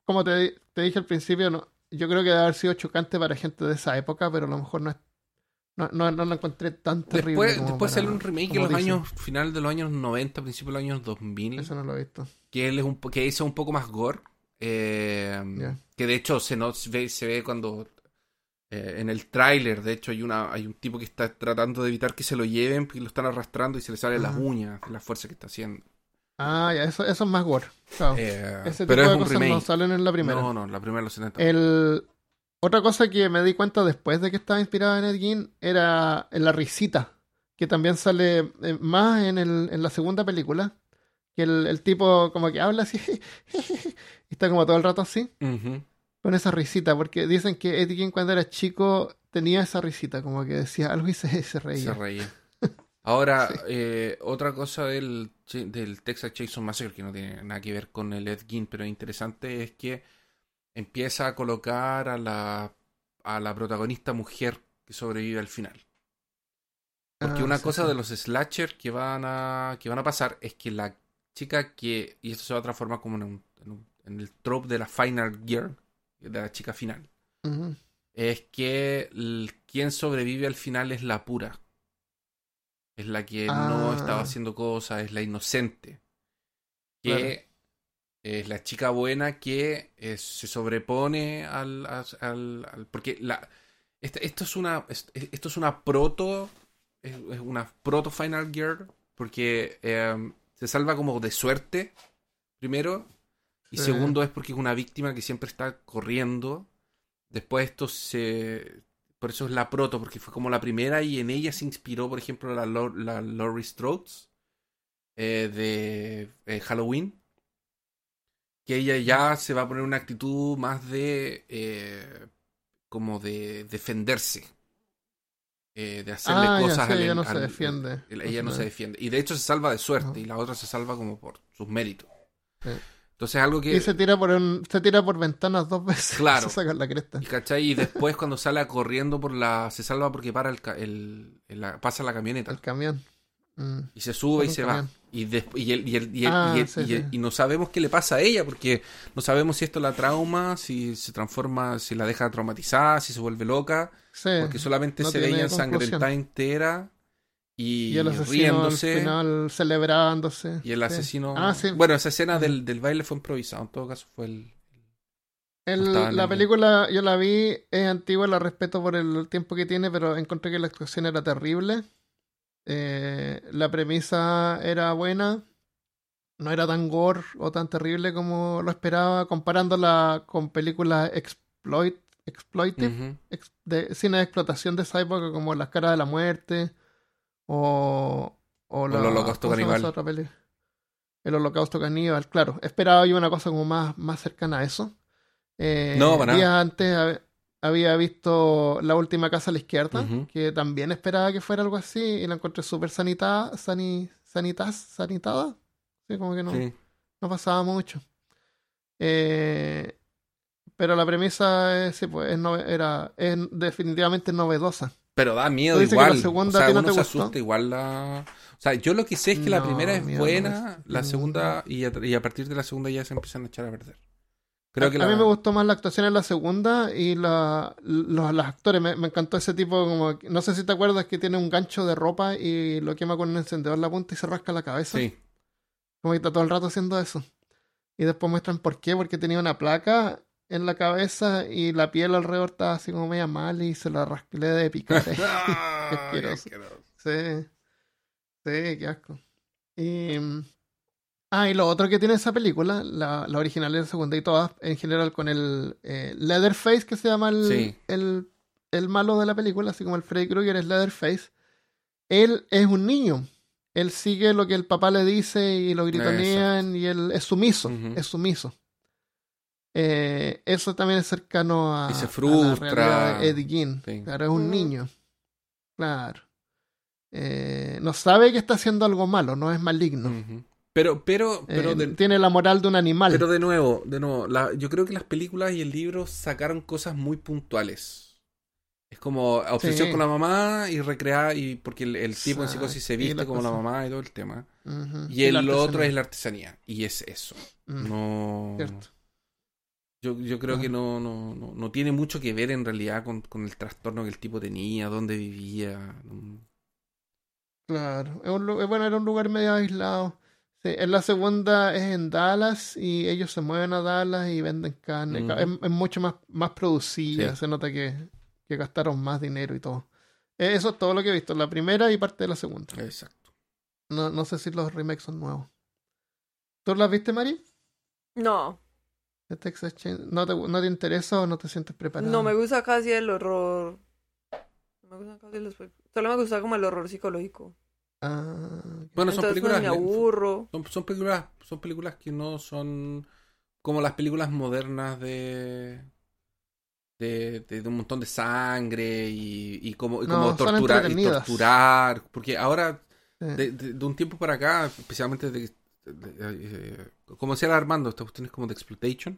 como te, te dije al principio, no, yo creo que debe haber sido chocante para gente de esa época, pero a lo mejor no es, no, no, no lo encontré tan terrible. Después, como después para- salió un remake en los dicen. años, final de los años 90, principio de los años 2000, Eso no lo he visto. que él es un, que hizo un poco más gore. eh. Que de hecho se, no, se, ve, se ve cuando eh, en el tráiler, de hecho hay una hay un tipo que está tratando de evitar que se lo lleven porque lo están arrastrando y se le salen las Ajá. uñas la fuerza que está haciendo. Ah, ya, eso, eso es más gore. Claro. Eh, Ese tipo pero es de un cosas remake. no salen en la primera. No, no, la primera los 70. El... Otra cosa que me di cuenta después de que estaba inspirada en Ed Gein era en la risita, que también sale eh, más en, el, en la segunda película, que el, el tipo como que habla así, y está como todo el rato así, Ujú. Con esa risita, porque dicen que Ed Gein cuando era chico tenía esa risita, como que decía algo y se, se Se reía. reía. Ahora, eh, otra cosa del, del Texas Chainsaw Massacre que no tiene nada que ver con el Ed Gein, pero es interesante, es que empieza a colocar a la, a la protagonista mujer que sobrevive al final. Porque Ah, una sí, cosa sí. de los slasher que van a que van a pasar es que la chica que y esto se va a transformar como en, un- en un- en el trope de la final girl, de la chica final, es que el- quien sobrevive al final es la pura. Es la que no Ah. estaba haciendo cosas, es la inocente. Que Claro. es la chica buena que eh, se sobrepone al, al- porque la este- esto es una es- esto es una proto es, es una proto final girl porque eh, se salva como de suerte primero y segundo es porque es una víctima que siempre está corriendo. Después esto se por eso es la proto porque fue como la primera y en ella se inspiró por ejemplo la, la Laurie Strode eh, de eh, Halloween que ella ya se va a poner una actitud más de eh, como de defenderse eh, de hacerle Ah, ya, cosas sí, al- ella no se defiende. el- ella no se defiende. Y de hecho se salva de suerte y la otra se salva como por sus méritos. Sí. Entonces algo que Y se tira por un- se tira por ventanas dos veces. Claro. Se saca la cresta. y, ¿cachai? y después cuando sale corriendo por la se salva porque para el, el- el- la- pasa la camioneta El camión. Mm. y se sube y se va camión. y, y, el- y no sabemos qué le pasa a ella porque no sabemos si esto la trauma si se transforma si la deja traumatizada si se vuelve loca Sí. porque solamente no se ve tiene ella ensangrentada entera y, Y el asesino riéndose al final celebrándose. y el Sí. asesino Ah, sí. bueno esa escena del, del baile fue improvisado en todo caso fue el la el- película yo la vi, es antigua, la respeto por el tiempo que tiene, pero encontré que la actuación era terrible. Eh, la premisa era buena, no era tan gore o tan terrible como lo esperaba, comparándola con películas exploit, exploitive, Ujú. ex- de cine de explotación de esa época, como Las caras de la muerte o, o el Holocausto ¿cómo se llama Caníbal. otra? El holocausto caníbal, claro. Esperaba yo una cosa como más, más cercana a eso. Eh, No, para días nada. antes hab- había visto La última casa a la izquierda, que también esperaba que fuera algo así, y la encontré súper sanitada, sani, sanitas, sanitada. Sí, como que no, Sí. no pasaba mucho. Eh, pero la premisa es, sí, pues, es nove- era, es definitivamente novedosa. Pero da miedo que la igual. segunda o sea, a no uno te se gustó. asusta igual la. O sea, yo lo que sé es que la primera es miedo buena, la segunda y a, y a partir de la segunda ya se empiezan a echar a perder. Creo a, que a la... mí me gustó más la actuación en la segunda y la, los, los actores. Me, me encantó ese tipo como... No sé si te acuerdas que tiene un gancho de ropa y lo quema con un encendedor en la punta y se rasca la cabeza. Sí, Como que está todo el rato haciendo eso. Y después muestran por qué, porque tenía una placa en la cabeza y la piel alrededor estaba así como media mal y se la rasqué de picar. Qué asqueroso. Sí. Sí, qué asco. Y, ah, y lo otro que tiene esa película, la, la original y la segunda y todas, en general con el eh, Leatherface, que se llama el, Sí. el, el malo de la película, así como el Freddy Krueger es Leatherface. Él es un niño. Él sigue lo que el papá le dice y lo gritonean y él es sumiso, es sumiso. Eh, eso también es cercano a, Y se a la frustra. realidad de Ed Gein. Sí. Claro, es un Ujú. niño. Claro. Eh, no sabe que está haciendo algo malo, no es maligno. Pero, pero, pero, Eh, de, Tiene la moral de un animal. pero de nuevo, de nuevo, la- yo creo que las películas y el libro sacaron cosas muy puntuales. Es como obsesión Sí. con la mamá y recrear, y porque el, el tipo en psicosis se viste la como la mamá y todo el tema. Y el otro es la artesanía. Y es eso. Mm, No. Cierto. Yo, yo creo Ah. que no, no, no, no tiene mucho que ver en realidad con, con el trastorno que el tipo tenía, dónde vivía. Claro. Bueno, era un lugar medio aislado. Sí, en la segunda es en Dallas y ellos se mueven a Dallas y venden carne. Es, es mucho más, más producida. Sí. Se nota que, que gastaron más dinero y todo. Eh, Eso es todo lo que he visto. La primera y parte de la segunda. Exacto. No, no sé si los remakes son nuevos. ¿Tú las viste, Mari? No, ¿De Texas Chain- ¿No te, ¿No te interesa o no te sientes preparada? no me gusta casi el horror. No me gusta casi los... Solo me gusta como el horror psicológico. Ah. Bueno, son películas. pues, me aburro. Son, son películas. Son películas que no son como las películas modernas de. De, de- de un montón de sangre y, y como, y torturar, y torturar. Porque ahora, Sí. de, de- de un tiempo para acá, especialmente de, de- eh, como decía Armando, esta cuestión es como de exploitation,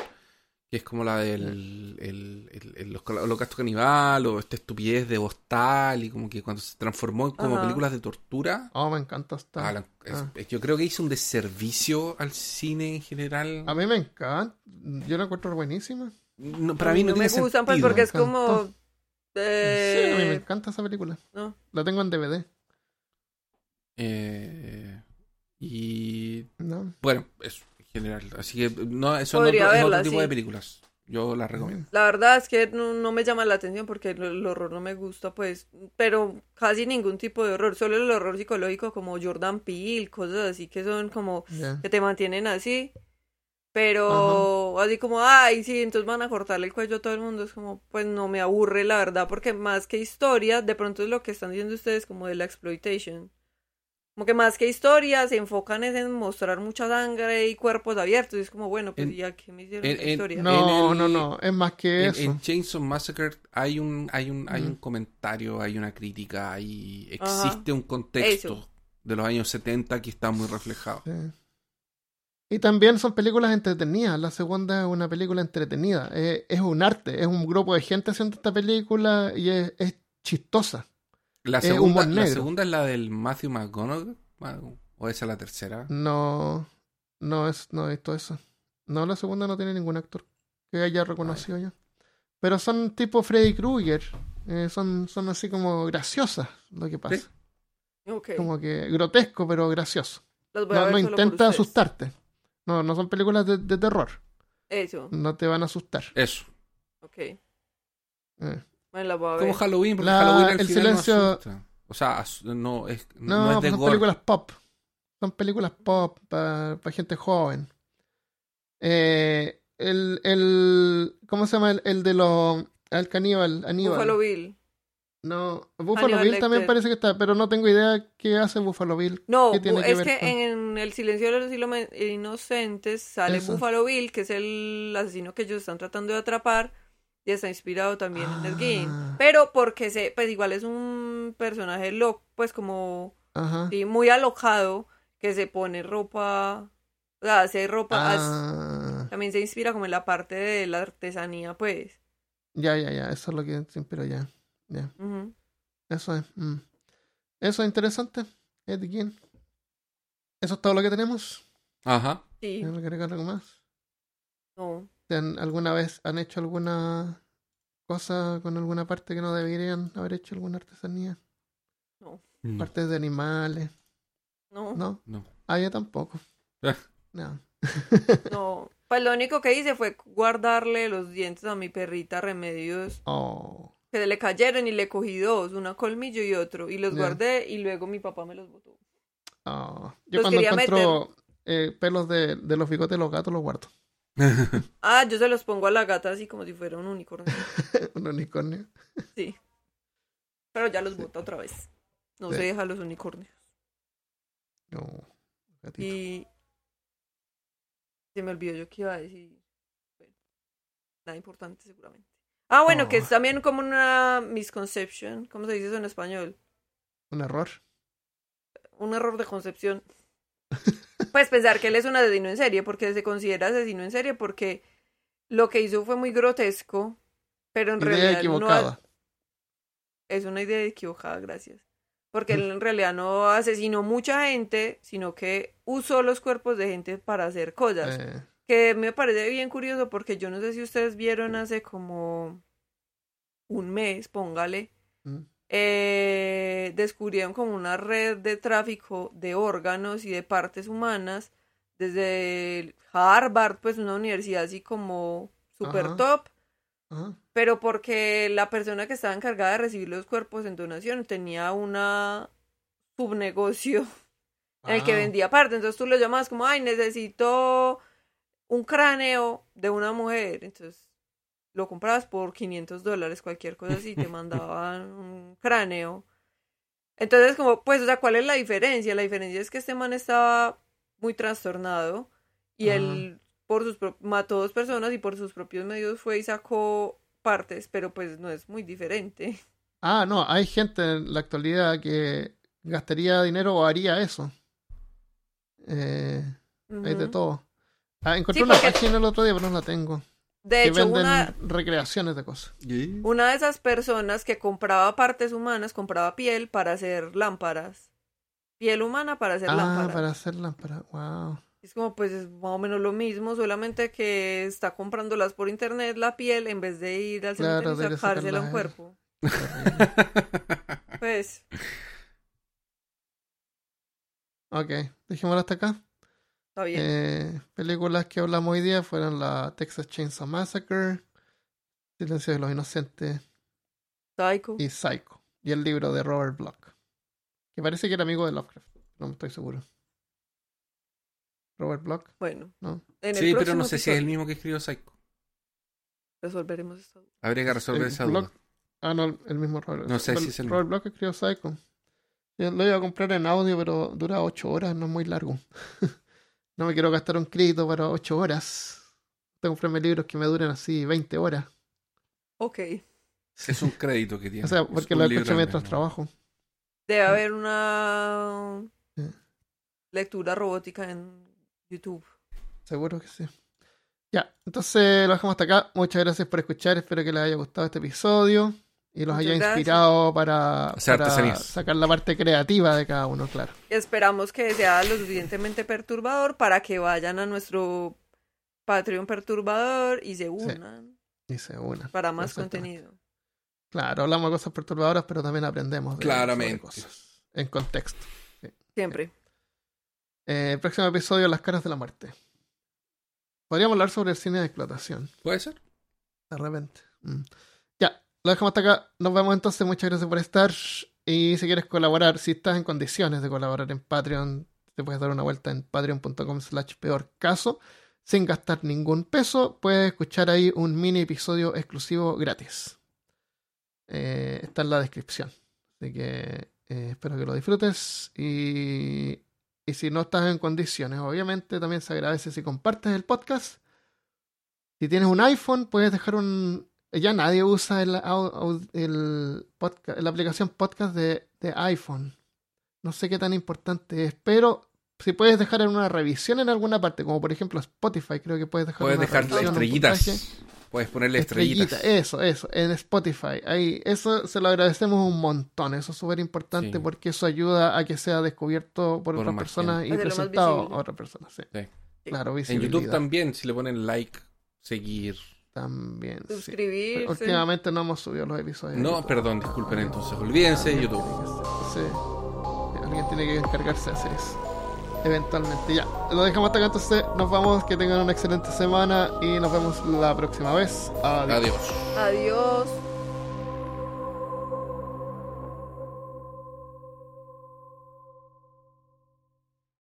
que es como la del el, el- el- los- holocausto canibal o esta estupidez de Hostal y como que cuando se transformó en como Ajá. películas de tortura. Oh, me encanta esta. Ah, es- Ah. es- yo creo que hizo un desservicio al cine en general. A mí me encanta. Yo la encuentro buenísima. No, para mí no, no me tiene gustan, pues, sentido. porque es Me como... Sí, a mí me Eh, encanta esa película. no. La tengo en DVD. Eh, y ¿no? bueno, eso general. Así que no, son Podría otro, es otro tipo sí. de películas. Yo las recomiendo. La verdad es que no, no me llama la atención porque el, el horror no me gusta, pues, pero casi ningún tipo de horror, solo el horror psicológico como Jordan Peele, cosas así que son como que te mantienen así, pero así como, ay, sí, entonces van a cortarle el cuello a todo el mundo, es como, pues no me aburre la verdad, porque más que historia, de pronto es lo que están diciendo ustedes como de la exploitation. Como que más que historia, se enfocan es en mostrar mucha sangre y cuerpos abiertos. Y es como, bueno, pues En- ya que me hicieron en- historia. No, En no, el- no. Es más que En, eso. en Chainsaw Massacre hay un, hay un, hay Mm. un comentario, hay una crítica, hay, Ajá. existe un contexto Eso. de los años 70 que está muy reflejado. Sí. Y también son películas entretenidas. La segunda es una película entretenida. Es, es un arte. Es un grupo de gente haciendo esta película y es, es chistosa. La segunda, la segunda es la del Matthew McConaughey, o esa es la tercera. No, no es, no he visto eso. No, la segunda no tiene ningún actor que haya reconocido yo. Pero son tipo Freddy Krueger. Eh, son, son así como graciosas lo que pasa. Sí. Ok. Como que grotesco, pero gracioso. Las voy a No, ver no intenta asustarte. No, no son películas de, de terror. Eso, No te van a asustar. Eso. ok. Eh. Bueno, Como. Halloween, porque La- Halloween al el final no silencio- asusta. O sea, no es, no, No, es de son gore. películas pop. Son películas pop para gente joven. Eh, el, el, ¿cómo se llama? El, el de los... El caníbal, Aníbal. Buffalo Bill. No, Buffalo Bill también parece que está, pero no tengo idea qué hace Buffalo Bill. No, ¿Qué tiene bu- que es que con- en El silencio de los inocentes sale Eso. Buffalo Bill, que es el asesino que ellos están tratando de atrapar, y está inspirado también en el game. Ah. Pero porque se, pues igual es un personaje loco, pues como Ajá. sí, muy alocado, que se pone ropa, o sea, hace ropa, as- Ah, también se inspira como en la parte de la artesanía, pues. ya, ya, ya. Eso es lo que siempre pero ya. Ya. Eso es. mm. Eso es interesante. Ed Gein. Eso es todo lo que tenemos. Ajá. Sí, ¿Quieren agregar algo más? no. ¿Han- ¿Alguna vez han hecho alguna cosa con alguna parte que no deberían haber hecho alguna artesanía? No. Partes de animales. No. ¿No? No. Ah, yo tampoco. Eh. No. No, pues lo único que hice fue guardarle los dientes a mi perrita Remedios Oh. que le cayeron y le cogí dos, una colmillo y otro, y los guardé y luego mi papá me los botó. oh. Yo Los cuando encuentro eh, pelos de, de los bigotes de los gatos los guardo. Ah, yo se los pongo a la gata así como si fuera un unicornio. Un unicornio. Sí. Pero ya los bota otra vez. No Sí. se deja los unicornios. No. gatito. Y se me olvidó yo que iba a decir. Bueno, nada importante seguramente. Ah, bueno, que es también como una misconception. ¿Cómo se dice eso en español? Un error. Un error de concepción. Pues pensar que él es un asesino en serie, porque se considera asesino en serie, porque lo que hizo fue muy grotesco, pero en Idea realidad no equivocada. es una idea equivocada, gracias. Porque él en realidad no asesinó mucha gente, sino que usó los cuerpos de gente para hacer cosas. Eh, Que me parece bien curioso porque yo no sé si ustedes vieron hace como un mes, póngale, mm. Eh, descubrieron como una red de tráfico de órganos y de partes humanas desde Harvard, pues una universidad así como super Ajá. top, Ajá. pero porque la persona que estaba encargada de recibir los cuerpos en donación tenía una subnegocio en el que Ah, vendía partes. Entonces tú lo llamabas como, ay, necesito un cráneo de una mujer. Entonces lo comprabas por 500 dólares, cualquier cosa así, te mandaban un cráneo. Entonces, como, pues, o sea, ¿cuál es la diferencia? La diferencia es que este man estaba muy trastornado y Ajá. él por sus mató dos personas y por sus propios medios fue y sacó partes, pero pues no es muy diferente. Ah, no, hay gente en la actualidad que gastaría dinero o haría eso. Eh, Hay de todo. Ah, encontré Sí, una porque- página el otro día, pero no la tengo. De que hecho, venden una, recreaciones de cosas. Una de esas personas que compraba partes humanas compraba piel para hacer lámparas. Piel humana para hacer ah, lámparas. para hacer lámparas. Wow. Es como pues es más o menos lo mismo, solamente que está comprándolas por internet la piel en vez de ir al Claro, cementerio y a sacársela a un cuerpo. Pues, ok, dejémoslo hasta acá. Está bien. Eh, películas que hablamos hoy día fueron la Texas Chainsaw Massacre, Silencio de los Inocentes Psycho. y Psycho. Y el libro de Robert Block. Que parece que era amigo de Lovecraft. No me estoy seguro. Robert Block, Bueno, ¿no? en el Sí, pero no sé si es el episodio mismo que escribió Psycho. resolveremos esta duda. Habría que resolver El esa blog- duda. Ah, no, el mismo Robert. No sé si Robert- es el Robert Block escribió Psycho. Yo lo iba a comprar en audio, pero dura 8 horas, no es muy largo. no me quiero gastar un crédito para 8 horas. Tengo que comprarme libros que me duren así 20 horas. Ok. Es un crédito que tiene. O sea, porque lo al mientras trabajo. Debe haber una lectura robótica en YouTube. Seguro que sí. Ya, entonces lo dejamos hasta acá. Muchas gracias por escuchar. Espero que les haya gustado este episodio y los Muchas haya inspirado para, sacar la parte creativa de cada uno, claro. Esperamos que sea lo suficientemente perturbador para que vayan a nuestro Patreon perturbador y se unan Y se una. para más contenido. Claro, hablamos de cosas perturbadoras, pero también aprendemos. de- Claramente. cosas. En contexto. Siempre. Eh, el próximo episodio, Las caras de la muerte. Podríamos hablar sobre el cine de explotación. ¿Puede ser? De repente. Mm. Lo dejamos hasta acá. Nos vemos entonces. Muchas gracias por estar. Y si quieres colaborar, si estás en condiciones de colaborar en Patreon, te puedes dar una vuelta en patreon.com slash peor caso. Sin gastar ningún peso, puedes escuchar ahí un mini episodio exclusivo gratis. Eh, está en la descripción. Así que eh, espero que lo disfrutes. Y, y si no estás en condiciones, obviamente también se agradece si compartes el podcast. Si tienes un iPhone, puedes dejar un. Ya nadie usa el, el podcast, la aplicación podcast de, de iPhone. No sé qué tan importante es, pero si puedes dejar en una revisión en alguna parte, como por ejemplo Spotify, creo que puedes dejar Puedes una dejar un estrellitas. Puedes ponerle estrellitas. Estrellita, eso, eso, en Spotify. Ahí, eso se lo agradecemos un montón. Eso es súper importante Sí. porque eso ayuda a que sea descubierto por, Por otras más personas y presentado a otras personas. Sí. Sí. Claro, En. YouTube también, si le ponen like, seguir. También. Suscribirse. Últimamente no hemos subido los episodios. No, YouTube. perdón, disculpen entonces. Olvídense de YouTube. Sí. Alguien tiene que encargarse de hacer eso. eventualmente. Ya, lo dejamos hasta acá entonces. Nos vamos, que tengan una excelente semana y nos vemos la próxima vez. Adiós. Adiós. Adiós.